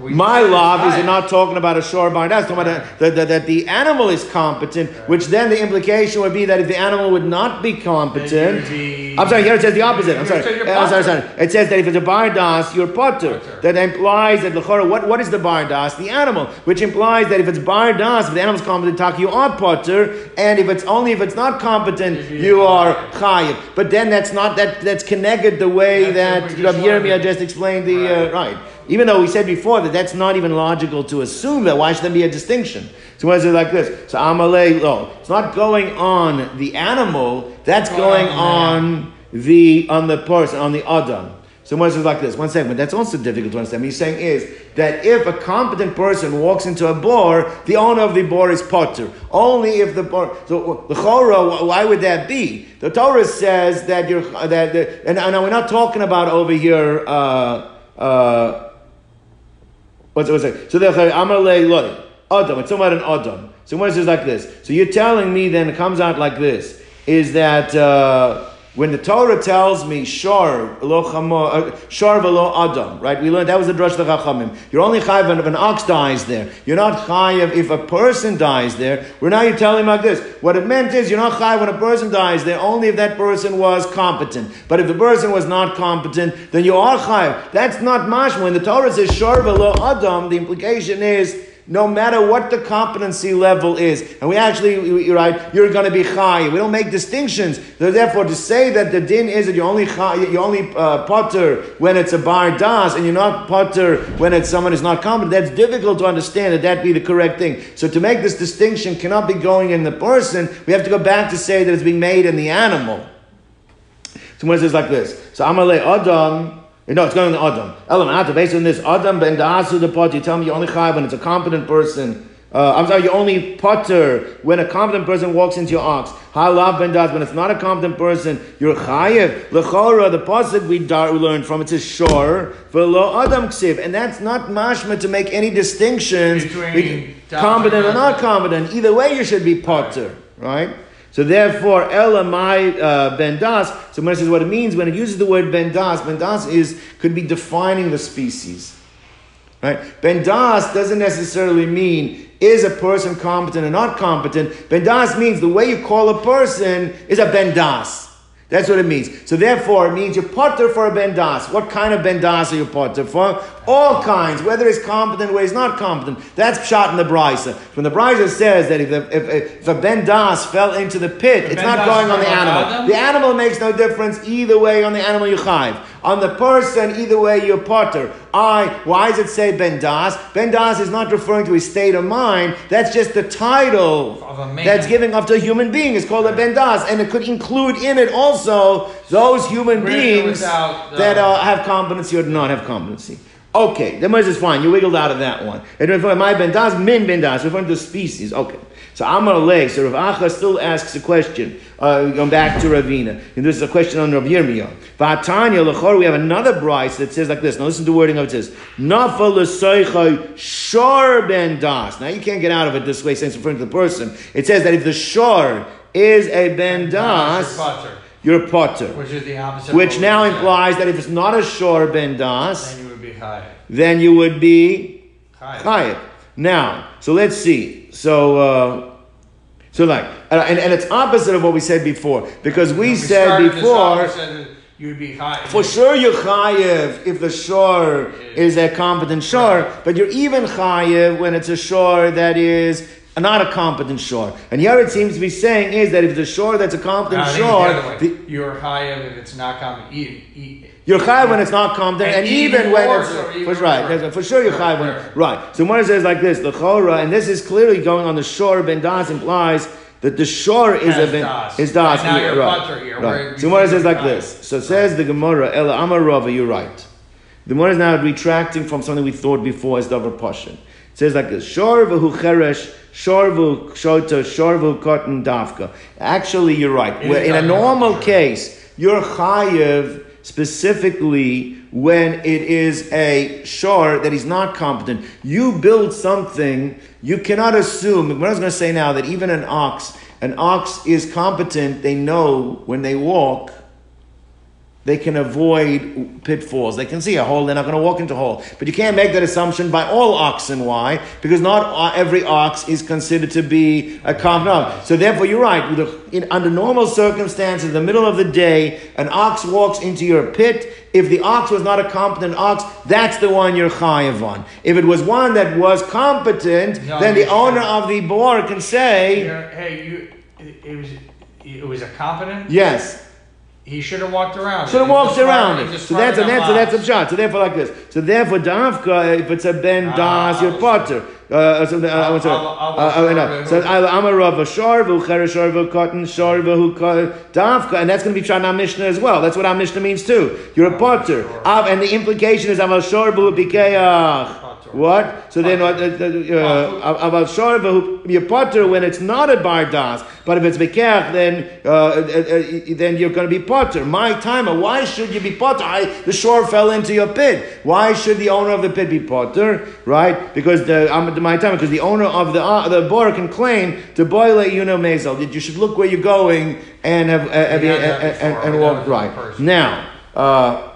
my love is not talking about a shore barn. That's talking about that, that, that the animal is competent, which then the implication would be that if the animal would not be competent, be, I'm sorry. Here it says the opposite. I'm sorry. I'm sorry, sorry. It says that if it's a bardas, you're potter. That implies that the. What, what is the bardas? The animal, which implies that if it's bardas, if the animal's competent, tak you are potter, and if it's only if it's not competent, you are chayiv. But then that's not that that's connected the way that's that Rabbi Yirmiyah just explained the right. Uh, right. Even though we said before that that's not even logical to assume that, why should there be a distinction? So why is it like this? So Amalei, oh, it's not going on the animal, that's going on the on the person, on the Adam. So one says like this, one second, but that's also difficult to understand. What he's saying is that if a competent person walks into a bar, the owner of the bar is potter. Only if the bar. So the chora, why would that be? The Torah says that you're that, that and, and we're not talking about over here. Uh, uh, What's it? What's it? So the Amalei loy Adam. It's about an Adam. So when it says like this, so you're telling me then it comes out like this is that. Uh, when the Torah tells me shar lo uh, velo adam, right? We learned that was the drush of the Chachamim. You're only chayiv if an ox dies there. You're not chayiv if a person dies there. We're now you're telling like this. What it meant is you're not chayiv when a person dies there, only if that person was competent. But if the person was not competent, then you are chayiv. That's not mashma. When the Torah says shar velo adam, the implication is no matter what the competency level is. And we actually, you're right, you're going to be chai. We don't make distinctions. Therefore, to say that the din is that you only chai, you only uh, potter when it's a bar das, and you're not potter when it's someone who's not competent, that's difficult to understand that that be the correct thing. So to make this distinction cannot be going in the person. We have to go back to say that it's being made in the animal. So when it says like this, so Amalei Adam, No, it's going to Adam. Elam based on this, Adam ben Da'asu the pot, you tell me you only chayav when it's a competent person. Uh, I'm sorry, you only potter when a competent person walks into your ox. Halav ben das, when it's not a competent person, you're chayiv. Lechora, the pasuk we, dar, we learned from, it's a shore, velo adam ksiv. And that's not mashma to make any distinctions
Between
competent
and
or not competent. Either way, you should be potter, right? So therefore, elamai uh, ben das. So when it says what it means, when it uses the word ben das, ben das is could be defining the species. Right? Ben das doesn't necessarily mean is a person competent or not competent. Ben das means the way you call a person is a ben das. That's what it means. So therefore, it means you're potter for a ben das. What kind of ben das are you potter for? All kinds, whether he's competent, whether he's not competent. That's shot in the braisa. When the braisa says that if, the, if, if a ben das fell into the pit,
The
it's not going on the animal.
Adam?
The animal makes no difference either way on the animal you chive. On the person, either way you're potter. I, why does it say ben das? Ben das is not referring to his state of mind. That's just the title
Of a man.
that's giving up to a human being. It's called a ben das. And it could include in it also those human beings
without, uh,
that uh, have competency or do not have competency. Okay, the Moses is fine. You wiggled out of that one. And if my ben das, min ben das, referring to species. Okay. So Amar Lei, so Rav Acha still asks a question. Uh, going back to Ravina. And this is a question on Rav Yirmiyah. V'atanya l'chor, we have another braisa that says like this. Now listen to the wording of it. Says, Nafa l'soichai shor ben das. Now you can't get out of it this way since it's referring to the person. It says that if the shor is a ben das,
Potter,
you're a potter.
which is the opposite.
Which now
what we said.
implies that if it's not a shor ben das,
Then you would be high.
then you would be
High.
chayiv. Now, so let's see. So, uh, so like, and, and it's opposite of what we said before because we,
When
said
started this off,
before.
we said that you'd be high.
For sure, you're chayiv if the shore is a competent shore, but you're even chayiv when it's a shore that is not a competent shore. And here it seems to be saying is that if the shore that's a competent
No, I think it's
shore,
the you're high if it's not common.
You're chayiv when it's not competent, and,
And
even,
even
when it's
so, even
for, right, for sure you're chayiv when
Right.
right. So Mordechai says like this: the chora, and this is clearly going on the shore. Ben das implies that the shore is a ben
das.
is das.
Now you're
right.
here,
right. So Mordechai says like this. So says the Gemara, Ela Amar Rava, you're right. The Gemara is now retracting from something we thought before as davar pashin. It says like this: Shor v'hu cheresh, shor v'hu shota, shor v'hu cotton davka. Actually, you're right. Where in a normal case, you're chayiv specifically when it is a shore that he's not competent. You build something, you cannot assume. What I was going to say now that even an ox, an ox is competent. They know when they walk they can avoid pitfalls. They can see a hole, they're not going to walk into a hole. But you can't make that assumption by all oxen. Why? Because not every ox is considered to be a competent ox. So therefore, you're right. In, under normal circumstances, in the middle of the day, an ox walks into your pit. If the ox was not a competent ox, that's the one you're chayiv on. If it was one that was competent,
No,
then the
you
owner of the boar can say,
hey, you. It was. It was a competent.
yes.
He should have walked around.
Should have walked around it. So that's a that's so that's a shot. So therefore, like this. So therefore, Davka, if it's a Ben
Ah,
Das, you're potter. Uh, so, uh,
I'll-
what's that?
I'll- I'll-
Uh, no. So I'm a Rav, a Sharvu, Cher Sharvu, Cotton, Sharvu, who Davka, and that's going to be Shana Mishnah as well. That's what our Mishnah means too. You're a potter.
sure.
Av, and the implication is Aval Sharvu, Bikeach. What? So then, what? Uh, uh, you're potter when it's not a Bar Das, but if it's Bikeach, then uh, uh, uh, then you're going to be potter. My timer, why should you be potter? I, the shore fell into your pit. Why should the owner of the pit be potter? Right? Because the I'm my timer, because the owner of the uh, the bar can claim to boil a you know mazel that you should look where you're going and have, uh, have
We
you-
had that
and, and, and walk right now.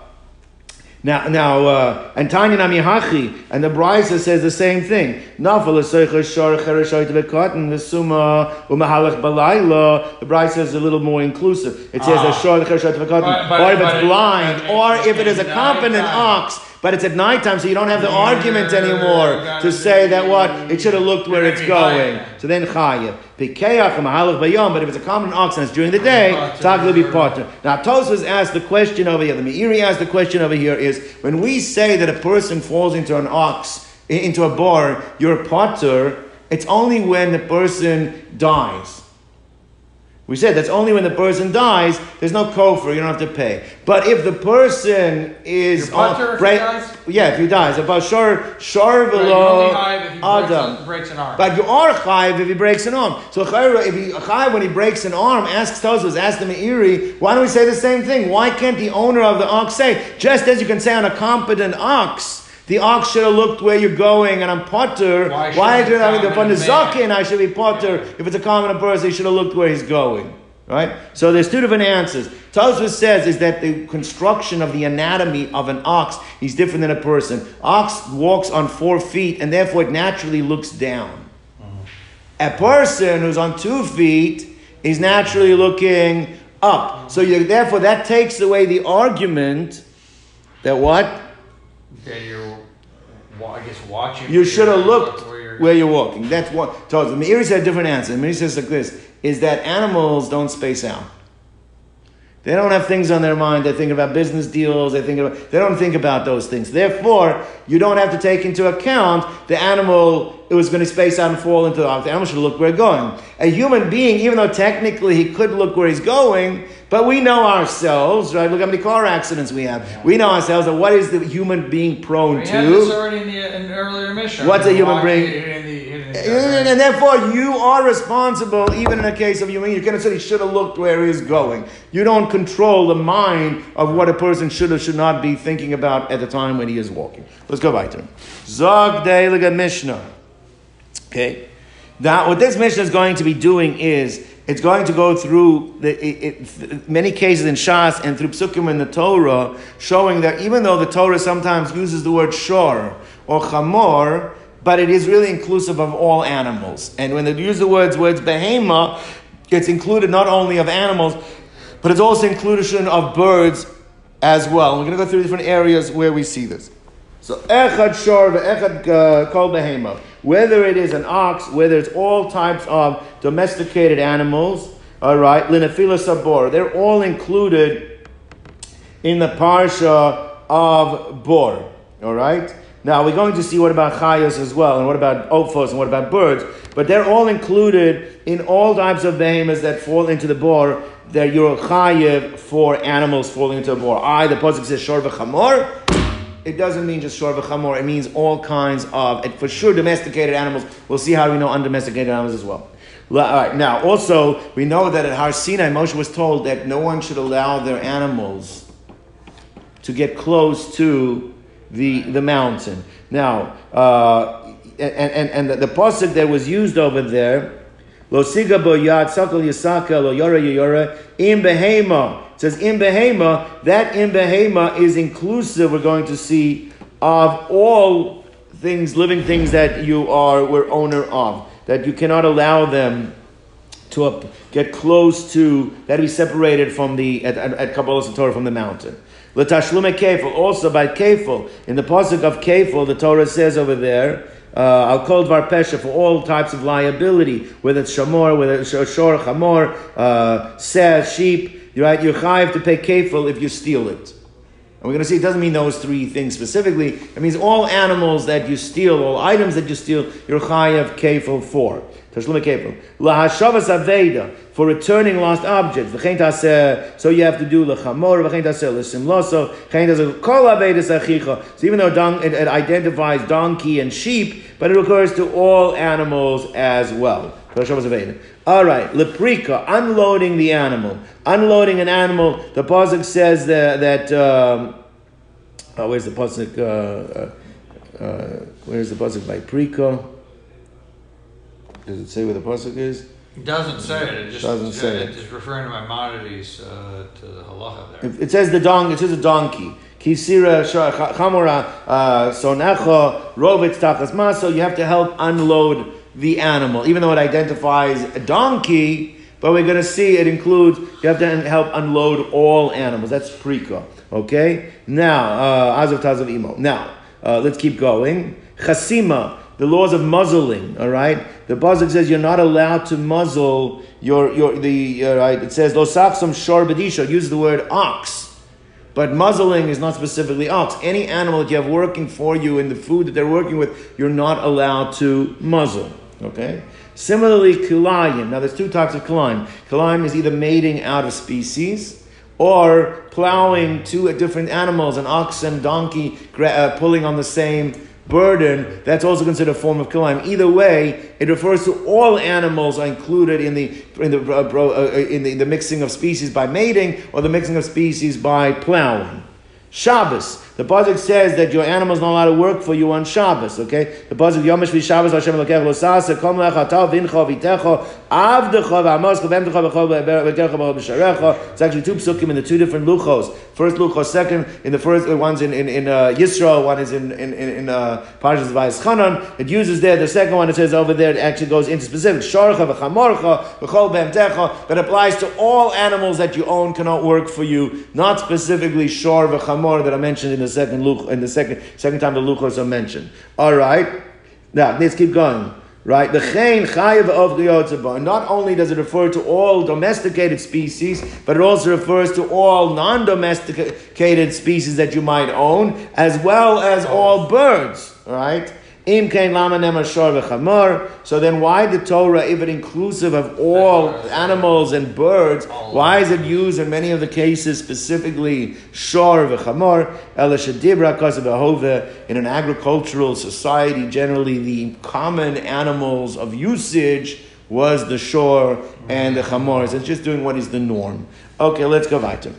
Now, now, uh, and Tanya Nami Hachi, and the Braisa says the same thing. Nafal eseicha shor chereshoit v'katan v'suma u'mahalach balayla. The Braisa is a little more inclusive. It says
Ah.
a shor chereshoit v'katan,
But- but-
or if it's blind, or if it is a competent ox, but it's at nighttime, so you don't have the
Yeah,
argument anymore to say that what it should have looked where it's going. So then chayev. Pikeach mahalach bayom, but if it's a common ox and it's during the day, will be potter. Now Tosfos asked the question over here. The Meiri asked the question over here is when we say that a person falls into an ox into a bar, you're a potter. It's only when the person dies. We said that's only when the person dies. There's no kofar. You don't have to pay. But if the person is
butter if he
break-
dies?
yeah, if he dies, about shor shor
Right, you're only if he breaks,
adam.
breaks an arm.
But you are chayiv if he breaks an arm. So if he chayiv when he breaks an arm, asks Tosfos, asks the Meiri, why don't we say the same thing? Why can't the owner of the ox say, just as you can say on a competent ox, the ox should have looked where you're going, and I'm potter.
Why
Why should I the from the zakin? I should be potter. If it's a competent person, he should have looked where he's going. Right? So there's two different answers. Tosfos says is that the construction of the anatomy of an ox is different than a person. Ox walks on four feet, and therefore it naturally looks down. A person who's on two feet is naturally looking up. So you, therefore, that takes away the argument that what
That you're, I guess, watching.
you should have looked
where you're-
where you're walking. That's what. Told the Meiri said a different answer. Meiri says like this: is that animals don't space out. They don't have things on their mind. They think about business deals. They think about. They don't think about those things. Therefore, you don't have to take into account the animal. It was going to space out and fall into the. The animal should look where it's going. A human being, even though technically he could look where he's going, but we know ourselves, right? Look how many car accidents we have. We know ourselves. That what is the human being prone
We
to?
had this already in the uh, in earlier mission.
What's a human being?
In the, in the,
And, therefore, you are responsible, even in a case of human. You cannot say he should have looked where he's going. You don't control the mind of what a person should or should not be thinking about at the time when he is walking. Let's go weiter. Zog Deilige Mishnah. Okay. Now, what this Mishnah is going to be doing is it's going to go through the, it, it, many cases in Shas and through Psukim in the Torah, showing that even though the Torah sometimes uses the word shor or chamor, but it is really inclusive of all animals. And when they use the words words behema, it's included not only of animals, but it's also inclusion of birds as well. We're going to go through different areas where we see this. So echad shor ve'echad uh, kol behema. Whether it is an ox, whether it's all types of domesticated animals, all right, linafila sabor, they're all included in the parsha of bor. All right. Now we're going to see what about chayos as well, and what about ophos, and what about birds. But they're all included in all types of behemoths that fall into the bor. That you're chayiv for animals falling into a bor. I, the pasuk says shor v'chamor it doesn't mean just shor v'chamor. It means all kinds of, and for sure, domesticated animals. We'll see how we know undomesticated animals as well. All right. Now, also, we know that at Har Sinai, Moshe was told that no one should allow their animals to get close to the, the mountain. Now, uh, and, and, and the, the pasuk that was used over there, Lo siga bo yad sakal lo yora yora im. Says in behema. That in behema is inclusive. We're going to see of all things, living things that you are were owner of. That you cannot allow them to up, get close to that be separated from the at, at, at Kabbalah Torah from the mountain. L'tashlume kefil also by kefil in the pasuk of kefil the Torah says over there. Uh, I'll call dvar pesha for all types of liability, whether it's shamor, whether it's shor, chamor, uh, seh, sheep. Right. You're chayiv to pay kefil if you steal it. And we're going to see it doesn't mean those three things specifically. It means all animals that you steal, all items that you steal, you're chayav kefil for. Tashlum kefil. Lahashavas aveda for returning lost objects. V'chein. So you have to do lechamor. So even though don, it, it identifies donkey and sheep, but it refers to all animals as well. All right, leprika, unloading the animal. Unloading an animal, the Pasuk says that, that um, oh, where's the Pasuk? Uh, uh, uh, where's the Pasuk by Prika? Does it say where the Pasuk is?
It doesn't say it. It just
Doesn't say it.
It's just referring to Maimonides uh, to the halacha there.
It, it says the dong, it says a donkey. Kisira chamora uh, sonecha rovitz tachas maso. You have to help unload the animal, even though it identifies a donkey. But we're going to see it includes you have to help unload all animals. That's prika. Okay. Now uh, azav tazav imo. Now uh, let's keep going. Chasima. The laws of muzzling, all right. The pasuk says you're not allowed to muzzle your your the all right. It says lo saksam shor bedisha. Uses the word ox. But muzzling is not specifically ox. Any animal that you have working for you in the food that they're working with, you're not allowed to muzzle. Okay? Similarly, kilayim. Now, there's two types of kilayim. Kilayim is either mating out of species or plowing two different animals, an ox and donkey, uh, pulling on the same burden, that's also considered a form of kilayim. Either way, it refers to all animals included in the in the, uh, uh, in the, the mixing of species by mating or the mixing of species by plowing. Shabbos. The pasuk says that your animal is not allowed to work for you on Shabbos. Okay, the pasuk Yomish v'Shabbos Hashem Elokech losasa kom lecha tav vincha v'itecha avdecha v'amos v'emtecha v'kecha b'sharecha. It's actually two psukim in the two different luchos. First luchos, second in the first uh, one's in in, in uh, Yisrael, one is in in in, in uh, Parshas Vayis It uses there the second one. It says over there it actually goes into specific sharcha v'chamorcha v'chol b'emtecha that applies to all animals that you own cannot work for you, not specifically shor v'chamor that I mentioned in the second luch, in the second second time the luchos are mentioned. All right. Now let's keep going. Right, the chayin chayiv of the Ozeba. Not only does it refer to all domesticated species, but it also refers to all non-domesticated species that you might own, as well as all birds. Right. Im kain lama v'chamor. So then, why the Torah, if it inclusive of all animals and birds, why is it used in many of the cases specifically shor v'chamor? Ela shadibra In an agricultural society, generally the common animals of usage was the shor and the chamor. So It's just doing what is the norm. Okay, let's go weiter.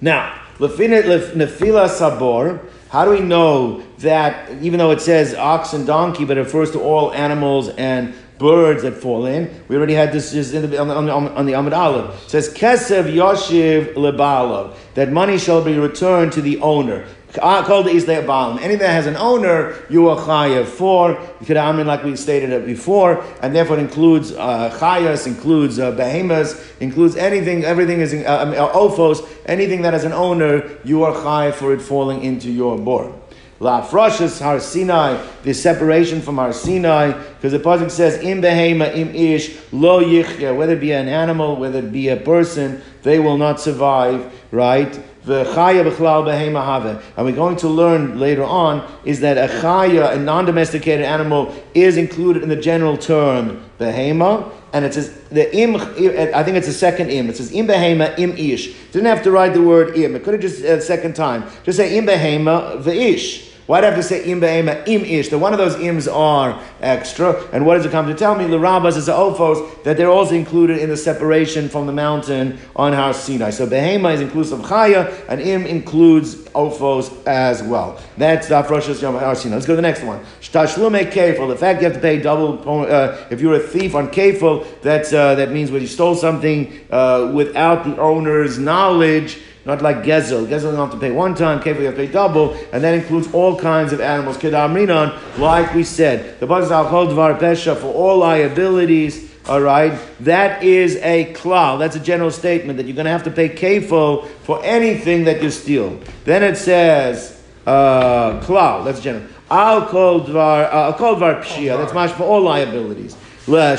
Now, nefila sabor. How do we know that even though it says ox and donkey, but it refers to all animals and birds that fall in? We already had this just the, on, the, on the Amud Aleph. It says kesev yoshiv lebalav that money shall be returned to the owner. Called the Isla Anything that has an owner, you are chayav for. You could amin like we stated it before, and therefore includes uh, chayas, includes uh, includes anything. Everything is uh, uh, ophos. Anything that has an owner, you are chayav for it falling into your board. La Frashas Har Sinai, the separation from Har Sinai, because the pasuk says im behema im ish lo yichya, whether it be an animal, whether it be a person, they will not survive, right? And we're going to learn later on is that a chaya, a non-domesticated animal, is included in the general term behema, and it says the im. I think it's the second im. It says im behema im ish. Didn't have to write the word im. It could have just uh, second time. Just say im behema the ish. Why'd I have to say im be'ema im ish? That one of those ims are extra. And what does it come to tell me? The rabbis is ophos that they're also included in the separation from the mountain on Har Sinai. So behema is inclusive of chaya, and im includes ofos as well. That's the Afroshas Yom Har Sinai. Let's go to the next one. Shtashlume kefil. The fact you have to pay double uh, if you're a thief on kefil, that's uh, that means when you stole something uh, without the owner's knowledge. Not like Gezel. Gezel you have to pay one time, Kefir you have to pay double, and that includes all kinds of animals. Kedamrinan, like we said, the Bazaz al Dvar Pesha for all liabilities. All right, that is a klal. That's a general statement that you're going to have to pay kefil for anything that you steal. Then it says uh, klal. That's general. I'll call dvar. Uh, I'll dvar pshia. That's much for all liabilities. Uh,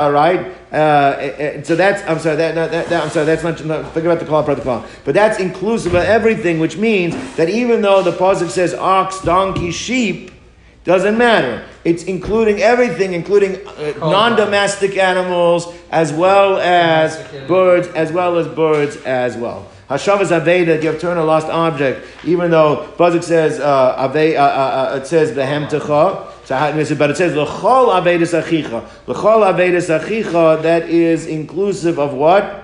all right. Uh, uh, so that's I'm sorry. That, that, that, I'm sorry. That's not. No, think about the call of the call. But that's inclusive of everything, which means that even though the pasuk says ox, donkey, sheep, doesn't matter. It's including everything, including uh, non-domestic animals as well as birds, as well as birds as well. Hashavas Aveda, you have turned a lost object, even though Pasuk says uh, Ave, uh, uh, uh, it says Behem Techa. So, but it says l'chol avedis achicha. L'chol avedis achicha. That is inclusive of what?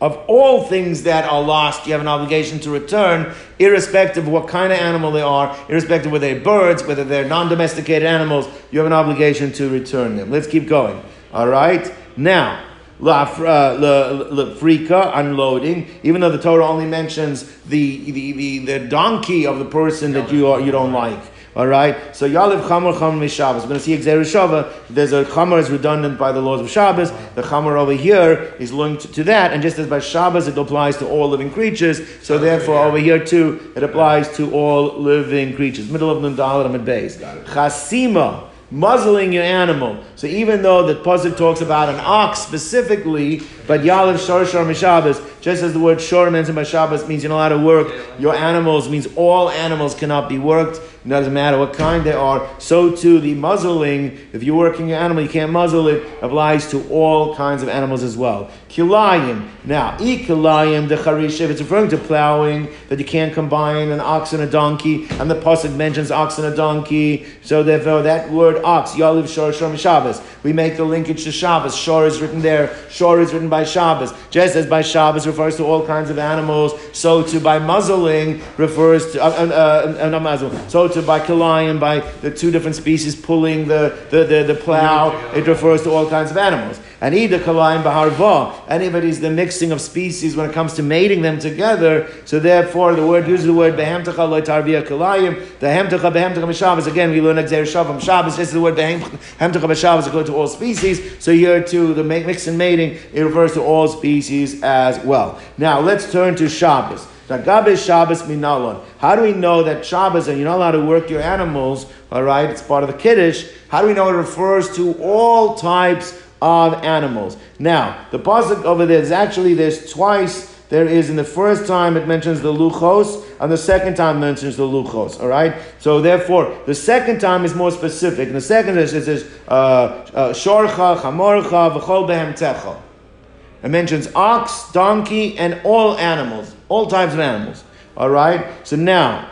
Of all things that are lost, you have an obligation to return, irrespective of what kind of animal they are, irrespective of whether they're birds, whether they're non-domesticated animals. You have an obligation to return them. Let's keep going. All right. Now. Lafrika, uh, unloading, even though the Torah only mentions the, the, the, the donkey of the person that you, are, you don't like. All right. So Yalev Chamor Chamor Shabbos. We're going to see gezeira shava. There's a Chamor is redundant by the laws of Shabbos. The Chamor over here is linked to, that, and just as by Shabbos it applies to all living creatures, so therefore over here too it applies to all living creatures. Middle of Nundalat Amud Beis. Chasima muzzling your animal. So even though the pasuk talks about an ox specifically, but Yalev Shor Shor Mishabas, just as the word Shor mentioned by Shabbos means you're not allowed to work, your animals means all animals cannot be worked. It doesn't matter what kind they are. So too the muzzling, if you're working an animal, you can't muzzle it, applies to all kinds of animals as well. Kilayim. Now, ikilayim, the charish, if it's referring to plowing, that you can't combine an ox and a donkey, and the pasuk mentions ox and a donkey, so therefore that word ox, yaliv shor shor Shabbos. We make the linkage to Shabbos. Shor is written there. Shor is written by Shabbos. Just as by Shabbos refers to all kinds of animals, so too by muzzling refers to uh, uh, uh, not muzzle. So too by kilayim, by the two different species pulling the the, the, the plow, it refers to all kinds of animals. And either kalayim baharva, anybody's the mixing of species when it comes to mating them together. So therefore, the word uses the word behemtecha loitarvia kalayim. The hemtecha behemtecha b'shabbos. Again, we learn exer shavam shabbos. This is the word behemtecha b'shabbos according to all species. So here too, the mix and mating it refers to all species as well. Now let's turn to Shabbos. Gabe Shabbos minalon. How do we know that Shabbos and you're not allowed to work your animals? All right, it's part of the kiddush. How do we know it refers to all types of animals. Now, the pasuk over there is actually there's twice. There is in the first time it mentions the luchos, and the second time mentions the luchos. All right. So therefore, the second time is more specific. And the second is it says uh, uh, shorcha, chamorcha, v'chol behem techa. It mentions ox, donkey, and all animals, all types of animals. All right. So now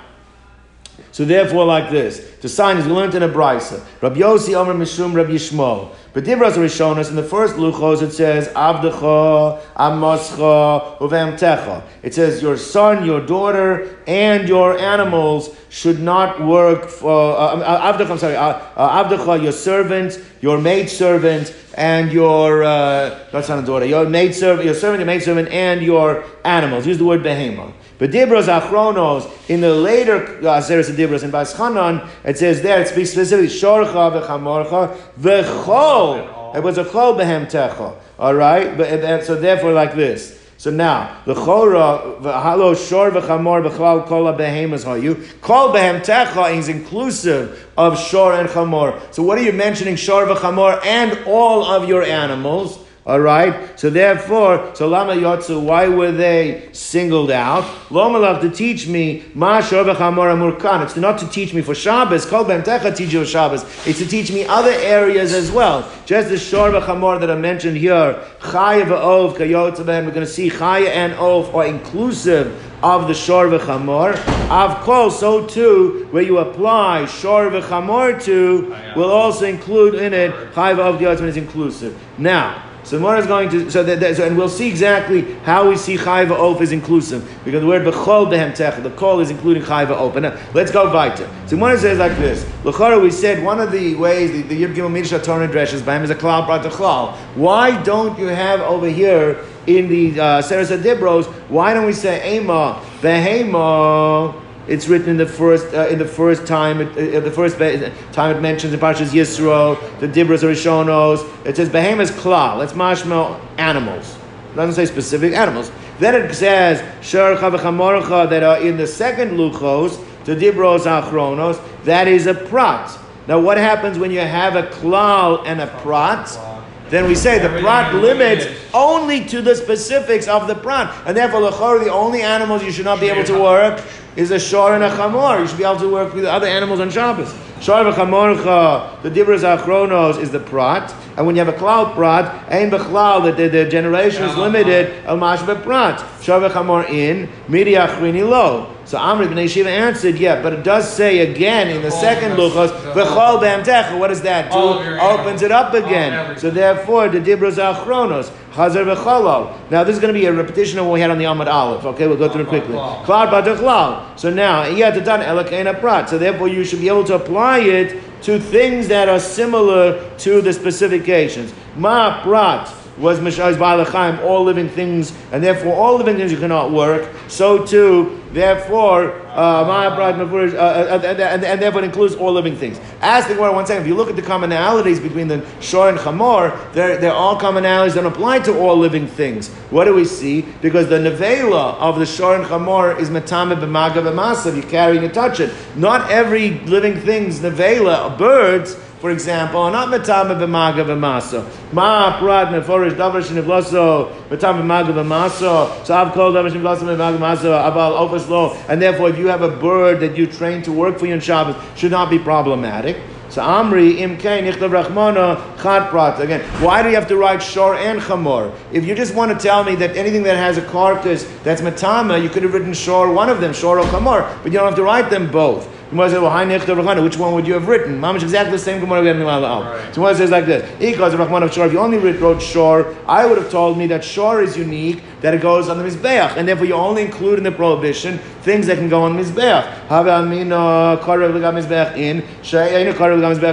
so therefore, like this, the sign is learned in a braisa. Rabbi Yossi Omer Mishum Rabbi Yishmael. But Divras Rishonas, in the first Luchos, it says, Avdecha, Amoscha, Uvemtecha. It says, your son, your daughter, and your animals should not work for, uh, uh Avdecha, I'm sorry, uh, uh, Avdecha, your servant, your maid servant, and your, uh, not son and daughter, your maid servant, your servant, your maid servant, and your animals. Use the word behema. But Dibros Achronos, in the later Aseres uh, Dibros in Vaeschanan, it says there, it speaks specifically, Shorcha v'chamorcha v'chol. It was a chol behem techa. All right? But, so therefore, like this. So now, the chora, halo shor v'chamor b'chlal kol behemas hayu. Kol behem techa is inclusive of shor and chamor. So what are you mentioning? Shor v'chamor and all of your animals. All right. So therefore, so lama yotzu, why were they singled out? Lomalach to teach me ma murkan. It's not to teach me for Shabbos. Kol ben techa teach you Shabbos. It's to teach me other areas as well. Just the shor v'chamor that I mentioned here, chaya v'ov kayotza ben. We're going to see chaya and ov are inclusive of the shor v'chamor. Av kol, so too, where you apply shor v'chamor to, will also include in it chaya of the is inclusive. Now. So the is going to so that, that so, and we'll see exactly how we see chayva oaf is inclusive because the word bechol behem the call is including chayva oaf. Now let's go weiter. So Gemara says like this: Lachara, we said one of the ways the, the Yib Midrash Torah dresses by him is a klal prat chlal. Why don't you have over here in the uh, Seres Dibros? Why don't we say ema behema? It's written in the first uh, in the first time uh, the first time it mentions in Parshas Yisro the Dibros Rishonos. It says behemoth klal. Let's mashmo animals. It doesn't say specific animals. Then it says shercha v'chamorcha that are in the second luchos the Dibros Achronos. That is a prat. Now, what happens when you have a klal and a prat? Then we say the prat limits only to the specifics of the prat, and therefore the only animals you should not be able to work is a shor and a chamor. You should be able to work with other animals on Shabbos. Shor v'chamorcha, the dibras achronos is the prat, and when you have a cloud prat, ein bechlal, that the, the, generation is limited, al mash prat. Shor v'chamor in, midi achrini lo. So Amri Bnei Yeshiva answered, yeah, but it does say again in the second luchos, v'chol be'amtecha, what does that do? Opens it up again. So therefore, the dibros achronos, Chazar v'cholol. Now this is going to be a repetition of what we had on the Amud Aleph. Okay, we'll go through it quickly. Klal b'dechlal. So now had to done elakena prat. So therefore, you should be able to apply it to things that are similar to the specifications. Ma prat was Mishai's Ba'alachaim, all living things, and therefore all living things you cannot work. So too, therefore, uh, uh, uh, and, and therefore it includes all living things. Ask the Gemara one second. If you look at the commonalities between the Shor and Chamor, they're, they're all commonalities that apply to all living things. What do we see? Because the nevela of the Shor and Chamor is metame b'maga b'masav. You carry and you touch it. Not every living thing's nevela, birds, for example, not metame b'maga v'maso. Ma prat meforish davar shenivloso metame b'maga v'maso. So I've called davar shenivloso b'maga v'maso aval ofas lo. And therefore, if you have a bird that you train to work for you in Shabbos, should not be problematic. So Amri imkein ichtav rachmana chad prat. Again, why do you have to write shor and chamor? If you just want to tell me that anything that has a carcass that's matama, you could have written shor one of them, shor or chamor, but you don't have to write them both. Gemara says, well, "Hi which one would you have written? Mamish exactly the same Gemara again. Right. So Gemara says like this: Ikaz of Shor. If you only wrote Shor, I would have told me that Shor is unique, that it goes on the mizbeach, and therefore you only include in the prohibition things that can go on the mizbeach. Uh, mizbeach in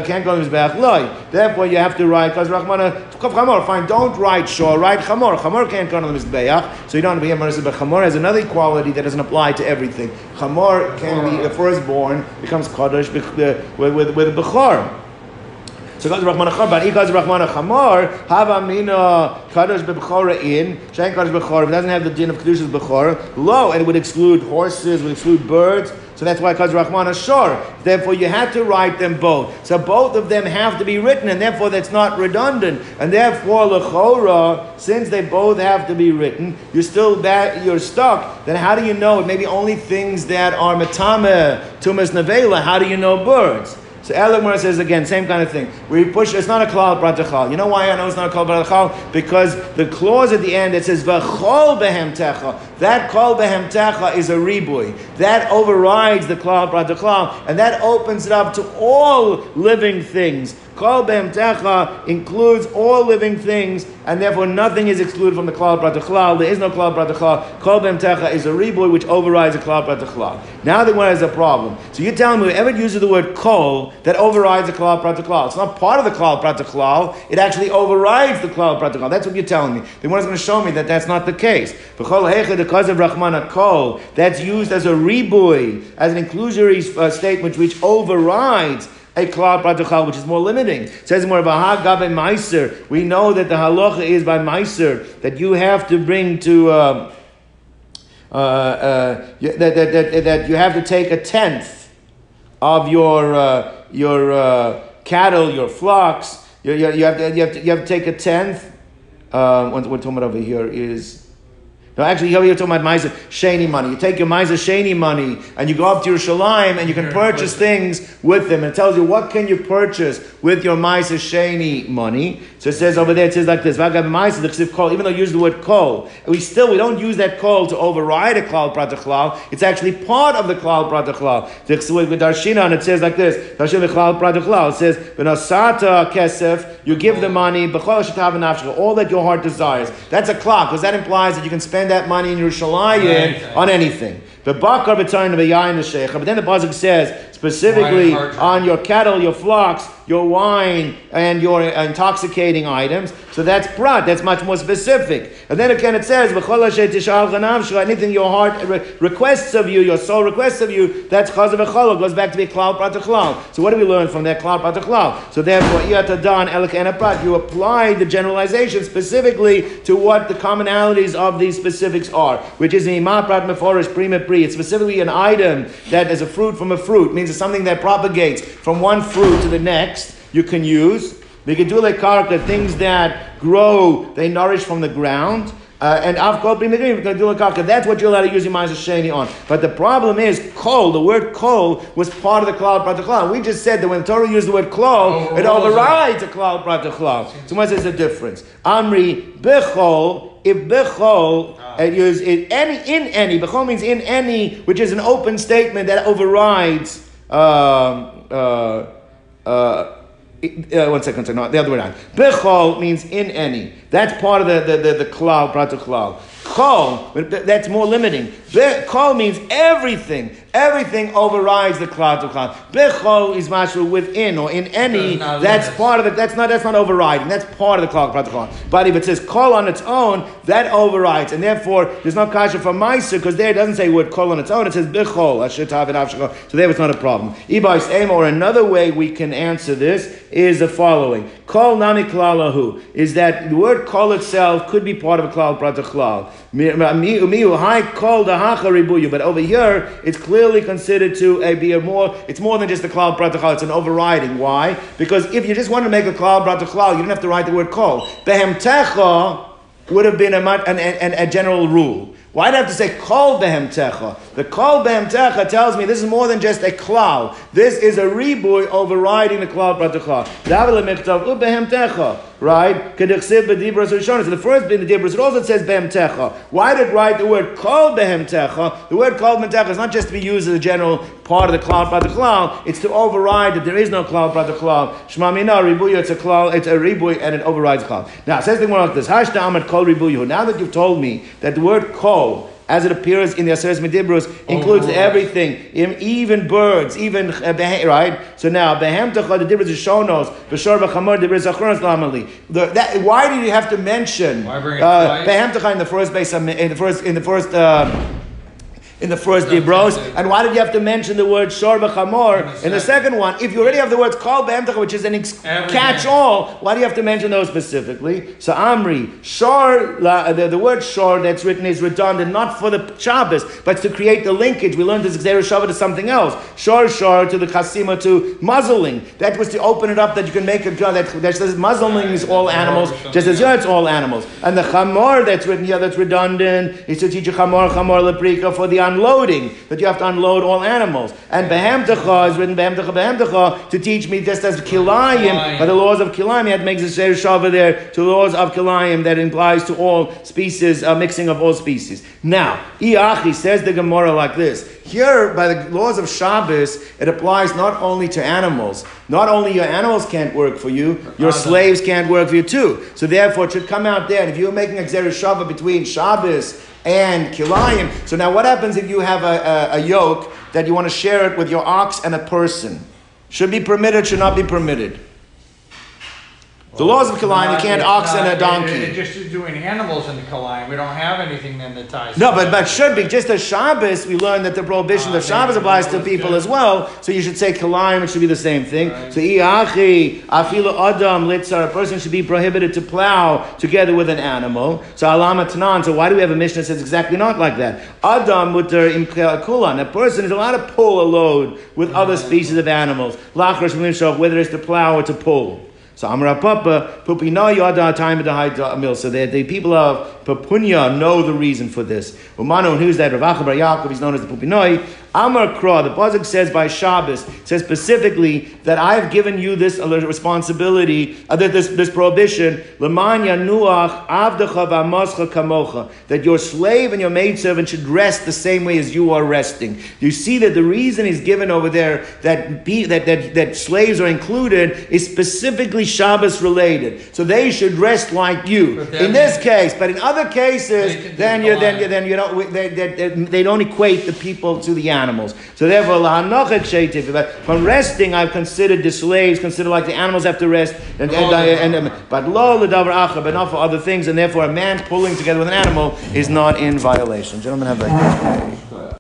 can't go on the mizbeach. Therefore you have to write because Rahman chamor. Fine, don't write Shor. Write chamor. Chamor can't go on the mizbeach, so you don't have to be a but chamor has another quality that doesn't apply to everything. Chamor can be a firstborn becomes Kaddish with, with, with, with Bechor. So goes Rahman Achar, he goes Rahman Achamar, Hava Mina Kadosh Bechora in, Shank Kadosh Bechora, if it doesn't have the din of Kedushas Bechora, low, and it would exclude horses, would exclude birds, so that's why calls Rahman Ashor. Therefore, you had to write them both. So both of them have to be written, and therefore that's not redundant. And therefore, Lechora, since they both have to be written, you're still back, you're stuck. Then how do you know? It may be only things that are Matame, Tumas Nevela. How do you know birds? So Elamar says again, same kind of thing. We push, it's not a klal pratachal. You know why I know it's not a klal pratachal? Because the clause at the end it says v'chol behem techa. That kol behem techa is a ribui. That overrides the klal pratachal, and that opens it up to all living things. Kol techa includes all living things, and therefore nothing is excluded from the klal pratachlal. There is no klal pratachlal. Kol techa is a reboy which overrides the klal pratachlal. Now the one has a problem. So you're telling me whoever uses the word kol that overrides the klal pratachlal. It's not part of the klal pratachlal. It actually overrides the klal pratachlal. That's what you're telling me. The one is going to show me that that's not the case. Because of Rahman kol, that's used as a reboy, as an inclusionary uh, statement which overrides a klal pratachal, which is more limiting. It says more about hagabe meiser. We know that the halacha is by meiser that you have to bring to. Uh, uh, uh, that, that, that, that you have to take a tenth of your uh, your uh, cattle, your flocks. You, you, you, have to, you, have to, you have to take a tenth. Uh, what we're talking about over here is no, actually, here you're talking about Ma'aser Sheni money. You take your Ma'aser Sheni money and you go up to your Yerushalayim and you can purchase things with them. And it tells you what can you purchase with your Ma'aser Sheni money. So it says over there, it says like this, even though you use the word kol, we still, we don't use that kol to override a klal pratachlal. It's actually part of the klal pratachlal. With Darshina, and it says like this, Darshin klal pratachlal, it says, kesef, you give the money, all that your heart desires. That's a clock, because that implies that you can spend that money in Yerushalayim on anything. The bakar b'tzayin of a yain the But then the pasuk says specifically on your cattle, your flocks, your wine, and your intoxicating items. So that's prat. That's much more specific. And then again, it says anything your heart requests of you, your soul requests of you. That's chazav echolol. Goes back to be klal prat So what do we learn from that klal prat So therefore, iyatadan elik prat. You apply the generalization specifically to what the commonalities of these specifics are, which is imah prat meforish prima pri. It's specifically an item that is a fruit from a fruit. It means it's something that propagates from one fruit to the next. You can use. Vigedule karka, things that grow, they nourish from the ground. Uh, and avkol b'migrim, that's what you're allowed to use your Ma'aser Sheni on. But the problem is, kol, the word kol was part of the cloud pratachla. We just said that when the Torah used the word kol, oh, it overrides the cloud pratachla. So what is the difference? Amri, bechol, if bechol, ah. it is in any, in any, bechol means in any, which is an open statement that overrides, um, uh, uh, uh, one second, no, the other way around. Bechol means in any. That's part of the the the, the klal, klal. Chol, that's more limiting. Chol means everything. Everything overrides the klal to klal. Bechol is mashu within or in any. That's part of it. That's not that's not overriding. That's part of the klal to klal. But if it says kol on its own, that overrides, and therefore there's no kasha for meiser because there it doesn't say word kol on its own. It says bechol So there it's not a problem. Ibais aim or another way we can answer this is the following: Kol nami klalahu is that the word kol itself could be part of a klal prata klal. But over here, it's clearly considered to a, be a more. It's more than just a klal pratachal. It's an overriding. Why? Because if you just want to make a klal pratachal, you don't have to write the word kol. Behem techa would have been a, an, an, a general rule. Why do I have to say kol behem techa? The kol behem techa tells me this is more than just a klal. This is a ribuy overriding the klal pratacha. Davile michtav u behem techa. Right? Kedichsiv b'dibros rishonis. So the first bit in the dibros, it also says behem techa. Why did it write the word kol behem techa? The word kol behem techa is not just to be used as a general part of the klal pratacha. It's to override that there is no klal pratacha. Shema mina ribuy. It's a klal. It's a ribuy and it overrides klal. Now it says the one like this. Hashta amad kol ribuyu. Now that you've told me that the word kol as it appears in the Aseres Medibrus, includes
Overall.
everything, even birds, even uh, right. So now behem techa the Dibros is shonos, b'shor b'chamor Dibros achronos lamali. Why did you have to mention uh,
twice?
in the first base in the first in the first. Um, in the first Dibros, and why did you have to mention the word shor b'chamor in the second one? If you already have the words kol behem which is an ex- catch-all, why do you have to mention those specifically? So Amri, shor, la- the, the word shor that's written is redundant, not for the Shabbos, but to create the linkage. We learned this Xer Shabbat to something else. Shor, shor to the chasima to muzzling. That was to open it up that you can make a that that says muzzling is all animals, just as yeah, it's all animals. And the chamor that's written here that's redundant is to teach a chamor, chamor leprika for the unloading, that you have to unload all animals. And behemtecha is written behemtecha, behemtecha to teach me just as kilayim, by the laws of kilayim, he had to make Xer Shabbat there to laws of kilayim that implies to all species, a mixing of all species. Now, Iachi says the Gemara like this. Here, by the laws of Shabbos, it applies not only to animals. Not only your animals can't work for you, your slaves can't work for you too. So therefore, it should come out there. And if you're making a Xer Shabbat between Shabbos and Kilayim, so now what happens if you have a, a, a yoke that you want to share it with your ox and a person? Should be permitted, should not be permitted. The laws of Kilayim, you can't ox and a donkey.
Just doing animals in the Kilayim. We don't have anything then that ties.
No, but but should be just as Shabbos. We learned that the prohibition
Ah,
of Shabbos applies to people as well. So you should say kilayim. It should be the same thing.
Right.
So iachi afilu adam litzar. A person should be prohibited to plow together with an animal. So alama tanan. So why do we have a Mishnah that says exactly not like that? Adam mutar im kulan. A person is allowed to pull a load with other species of animals. Lachar shmimshach, whether it's to plow or to pull. So Amra Papa, Pupina Yada time mill. So the, the people of Papunya know the reason for this. Umano, and who's that? Rav Acha Bar Yaakov, he's known as the Pupinoi. Amar Kra, the Pasuk says by Shabbos, says specifically that I have given you this responsibility, uh, that this, this prohibition, Leman Yanuach Avdecha Kamocha, that your slave and your maidservant should rest the same way as you are resting. You see that the reason is given over there that, be, that, that, that slaves are included is specifically Shabbos related. So they should rest like you. In this case, but in other cases, then you then you then you don't they, they, they, they don't equate the people to the animals. So therefore, from resting, I've considered the slaves, considered like the animals have to rest, and, and, and, and, but lo but not for other things, and therefore a man pulling together with an animal is not in violation. Gentlemen, have a.